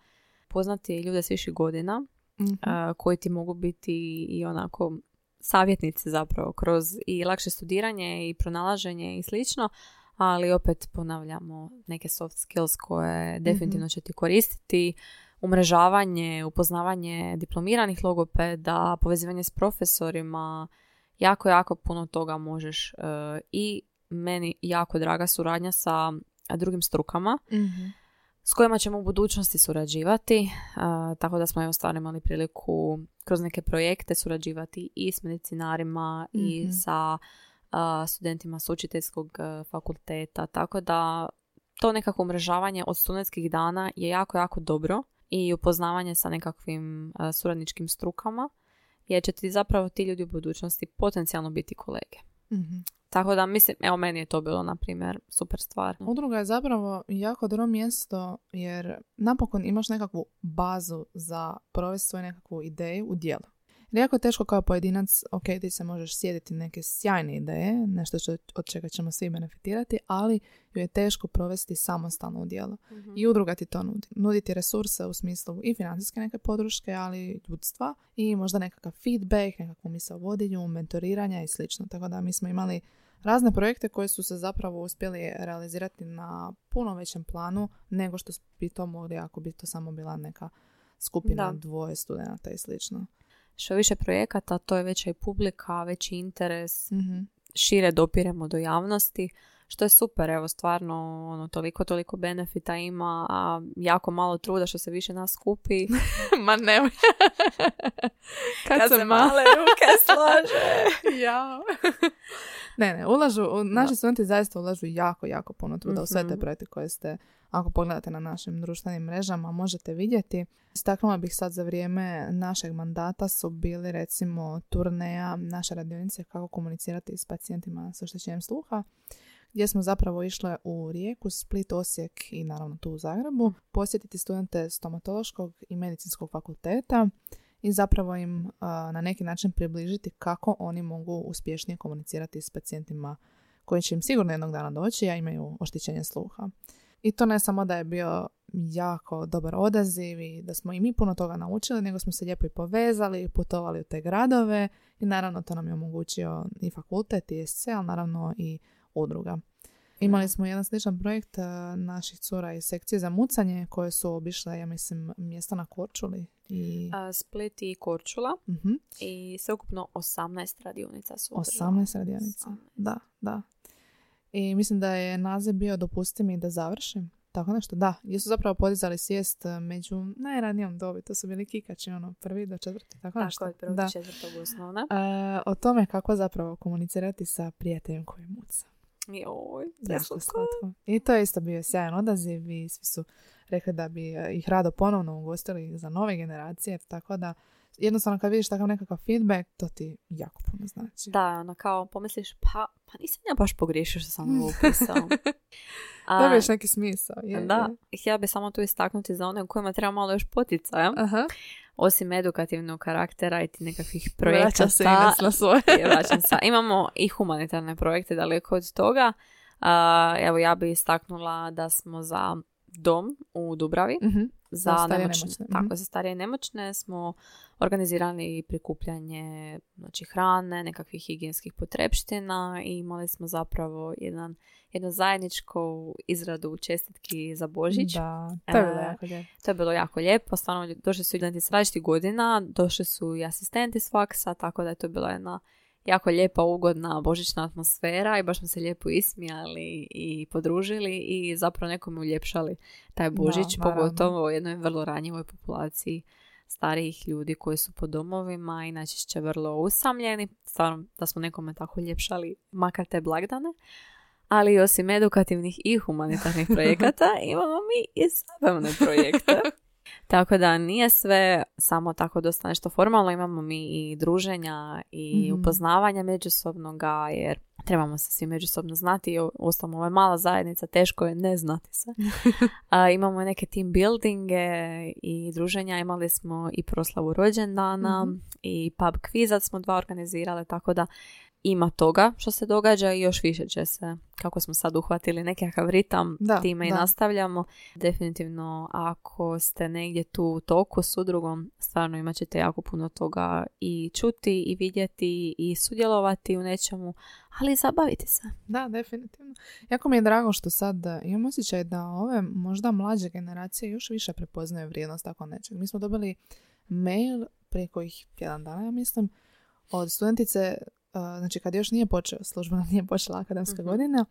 poznati ljude s viših godina Mhm. a, koji ti mogu biti i onako savjetnici zapravo kroz i lakše studiranje i pronalaženje i slično, ali opet ponavljamo neke soft skills koje definitivno će ti koristiti, umrežavanje, upoznavanje diplomiranih logopeda, povezivanje s profesorima, jako, jako puno toga možeš e, i meni jako draga suradnja sa drugim strukama Mhm. S kojima ćemo u budućnosti surađivati, a, tako da smo evo stvarno imali priliku kroz neke projekte surađivati i s medicinarima i Mhm. sa a, studentima s učiteljskog a, fakulteta, tako da to nekako umrežavanje od studentskih dana je jako, jako dobro i upoznavanje sa nekakvim a, suradničkim strukama, jer će ti zapravo ti ljudi u budućnosti potencijalno biti kolege. Mhm. Tako da mislim, evo meni je to bilo, na primjer, super stvar. Udruga je zapravo jako dobro mjesto jer napokon imaš nekakvu bazu za provesti svoju nekakvu ideju u djelo. Jer jako teško kao pojedinac, ok, ti se možeš sjediti neke sjajne ideje, nešto što, od čega ćemo svi benefitirati, ali ju je teško provesti samostalno u djelo. I udruga ti to nudi. Nudi ti resurse u smislu i financijske neke podrške, ali i ljudstva i možda nekakav feedback, nekakvu misao vodilju, mentoriranja i slično. Tako da mi smo imali razne projekte koji su se zapravo uspjeli realizirati na puno većem planu nego što bi to mogli ako bi to samo bila neka skupina Da. dvoje studenata i slično. Što više projekata, to je veća i publika, veći interes, Mhm. šire dopiremo do javnosti, što je super, evo stvarno ono, toliko, toliko benefita ima, a jako malo truda što se više nas skupi. Ma nemoj. Kad, Kad se se ma- male ruke slože. ja. ne, ne, ulažu, naši studenti zaista ulažu jako, jako puno truda u sve te Mhm. projekte koje ste, ako pogledate na našim društvenim mrežama, možete vidjeti. Istaknula bih sad za vrijeme našeg mandata su bili recimo turneja naše radionice kako komunicirati s pacijentima s oštećenjem sluha gdje smo zapravo išle u Rijeku, Split, Osijek i naravno tu u Zagrebu posjetiti studente stomatološkog i medicinskog fakulteta i zapravo im a, na neki način približiti kako oni mogu uspješnije komunicirati s pacijentima koji će im sigurno jednog dana doći, a imaju oštećenje sluha. I to ne samo da je bio jako dobar odaziv i da smo i mi puno toga naučili, nego smo se lijepo i povezali, putovali u te gradove i naravno to nam je omogućio i fakultet i SC, ali naravno i udruga. Imali smo jedan sličan projekt a, naših cura iz sekcije za mucanje koje su obišle, ja mislim, mjesta na Korčuli. I, A, Split i Korčula Mhm. i sveukupno 18 radionica su održali. 18 radionica. 18. Da, da. I mislim da je naziv bio Dopusti mi da završim. Tako nešto, da. Gdje su zapravo podizali svijest e, među najranijom dobi. To su bili kikači, ono, prvi do četvrti. Tako, nešto. Tako je, prvog da. do četvrtog osnovna. E, o tome kako zapravo komunicirati sa prijateljem koji muca. Joj, Jako preslatko. slatko. I to je isto bio sjajan odaziv i svi su rekli da bi e, ih rado ponovno ugostili za nove generacije. Tako da jednostavno kad vidiš takav nekakav feedback, to ti jako puno znači. Da, ono kao pomisliš, pa, pa nisam ja baš pogriješio što sam ovo upisao. Dobiješ neki smisao. Je, Da, je. htjela bi samo tu istaknuti za one u kojima treba malo još poticaja. Aha. Osim edukativnog karaktera i ti nekakvih Vraća se projekata. Ines na svoje. je vraćam se. Imamo i humanitarne projekte daleko od toga. A, evo ja bi istaknula da smo za dom u Dubravi Mhm. Za, Za starije nemoćne, nemoćne, tako mhm. za starije i nemoćne smo organizirali prikupljanje znači hrane, nekakvih higijenskih potrepština i imali smo zapravo jedan, jednu zajedničku izradu čestitki za Božić. Da, to je bilo E, jako lijepo. To je bilo jako lijepo, stvarno došli su studenti s različitih godina, došli su i asistenti s faksa, tako da je to bila jedna jako lijepa, ugodna božićna atmosfera i baš smo se lijepo ismijali i podružili i zapravo nekome uljepšali taj božić, naravno. pogotovo jednoj vrlo ranjivoj populaciji starijih ljudi koji su po domovima i najčešće vrlo usamljeni. Stvarno da smo nekome tako uljepšali makar te blagdane. Ali osim edukativnih i humanitarnih projekata imamo mi i zabavne projekte. Tako da nije sve samo tako dosta nešto formalno, imamo mi i druženja i Mhm. upoznavanja međusobnoga, jer trebamo se svi međusobno znati i uostalom ovo je mala zajednica, teško je ne znati se. A, imamo neke team buildinge i druženja, imali smo i proslavu rođendana Mhm. i pub kvizat smo dva organizirale, tako da ima toga što se događa i još više će se, kako smo sad uhvatili nekakav ritam, Da, time i da. nastavljamo. Definitivno, ako ste negdje tu u toku s udrugom, stvarno imat ćete jako puno toga i čuti i vidjeti i sudjelovati u nečemu, ali i zabaviti se. Da, definitivno. Jako mi je drago što sad e, imam osjećaj da ove možda mlađe generacije još više prepoznaju vrijednost tako nečeg. Mi smo dobili mail prije kojih tjedan dana, ja mislim, od studentice, znači kad još nije počeo, službeno nije počela akademska Mhm. godina,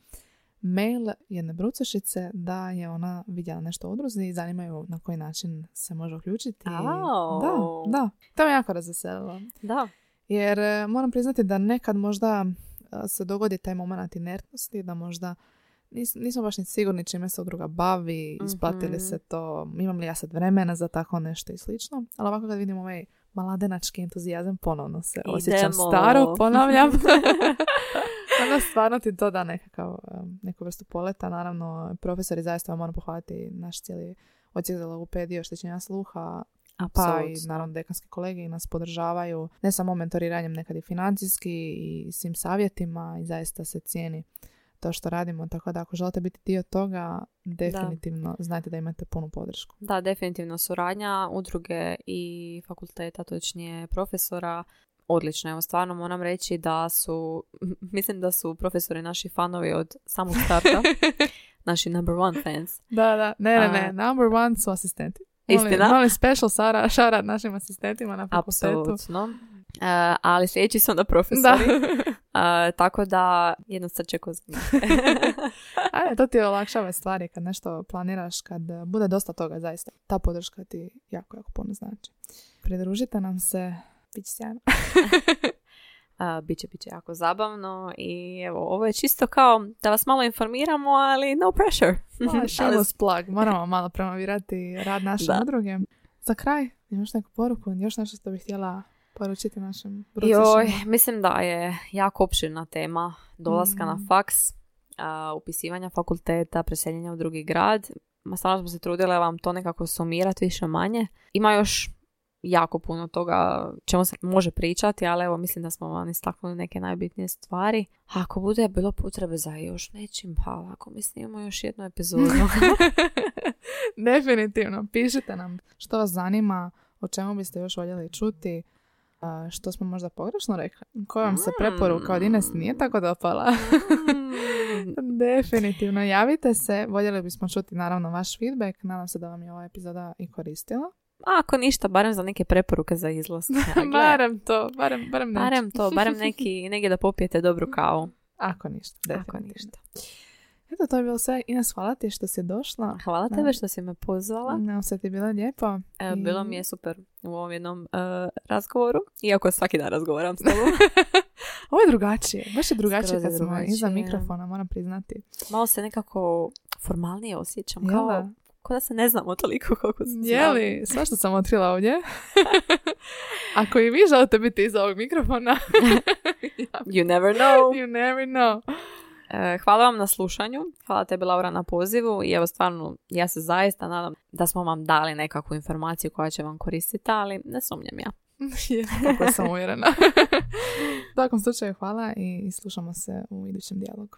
mail jedne brucošice da je ona vidjela nešto u udruzi i zanimaju na koji način se može uključiti. Au. Da, da. To me jako razveselilo. Da. Jer e, moram priznati da nekad možda e, se dogodi taj moment inertnosti, da možda nis, nismo baš ni sigurni čime se udruga bavi, isplati li Mhm. se to, imam li ja sad vremena za tako nešto i slično. Ali ovako kad vidim ovaj maladenački entuzijazam, ponovno se osjećam Idemo. staro, ponavljam. Onda stvarno ti to da nekakav, neku vrstu poleta. Naravno, profesori zaista vam moram pohvaliti naš cijeli odsjek za logopediju, oštećenja sluha, pa i naravno dekanski kolege nas podržavaju ne samo mentoriranjem nekad i financijski i svim savjetima i zaista se cijeni to što radimo, tako da ako želite biti dio toga, definitivno znajte da imate punu podršku. Da, definitivno suradnja udruge i fakulteta, točnije profesora, odlično. Evo, stvarno moram reći da su, mislim da su profesori naši fanovi od samog starta, naši number one fans. Da, da, ne, ne, ne, number one su asistenti. Istina? Molim special Sara, šarat našim asistentima na fakultetu. Apsolutno. E, ali sljedeći su onda Da. profesori. E, tako da, jedno srče ko zna. Ajde, to ti olakšava stvari kad nešto planiraš, kad bude dosta toga zaista. Ta podrška ti jako, jako puno znači. Pridružite nam se, bit će sjajno. A, biće, biće jako zabavno i evo, ovo je čisto kao da vas malo informiramo, ali no pressure. Malo shameless plug, moramo malo promovirati rad naše udruge. Za kraj, imaš neku poruku, još nešto što bih htjela poručiti našim Joj, mislim da je jako opširna tema dolaska na Mm. faks, a, upisivanja fakulteta, preseljenja u drugi grad. Ma stvarno smo se trudile vam to nekako sumirati više manje. Ima još jako puno toga čemu se može pričati, ali evo mislim da smo vam istaknuli neke najbitnije stvari. A ako bude bilo potrebe za još nečim, pa ako mi snimamo još jednu epizodu. Definitivno, pišite nam što vas zanima, o čemu biste još voljeli čuti, što smo možda pogrešno rekli, koja vam se preporuka od Ines nije tako dopala. Mm. Definitivno, javite se, voljeli bismo čuti naravno vaš feedback, nadam se da vam je ova epizoda i koristila. A ako ništa, barem za neke preporuke za izlaz. barem to, barem, barem. Barem to, barem neki, negdje da popijete dobru kavu. Ako ništa, Ako definitivno. ništa. Eto, to je bilo sve. Ines, hvala ti što si došla. Hvala tebe što si me pozvala. Nam se ti bilo lijepo. E, bilo mi je super u ovom jednom e, razgovoru. Iako svaki dan razgovaram s tobom. Ovo je drugačije. Baš je drugačije kad smo iza mikrofona, moram priznati. Malo se nekako formalnije osjećam. Jel Kao, kao da se ne znamo toliko koliko se znamo. li? Sva što sam otkrila ovdje. Ako i vi želite biti iza ovog mikrofona, You never know. you never know. E, hvala vam na slušanju. Hvala tebi Laura na pozivu. I evo stvarno, ja se zaista nadam da smo vam dali nekakvu informaciju koja će vam koristiti, ali ne sumnjam ja. Je, Kako sam uvjerena. U svakom slučaju hvala i slušamo se u idućem dijalogu.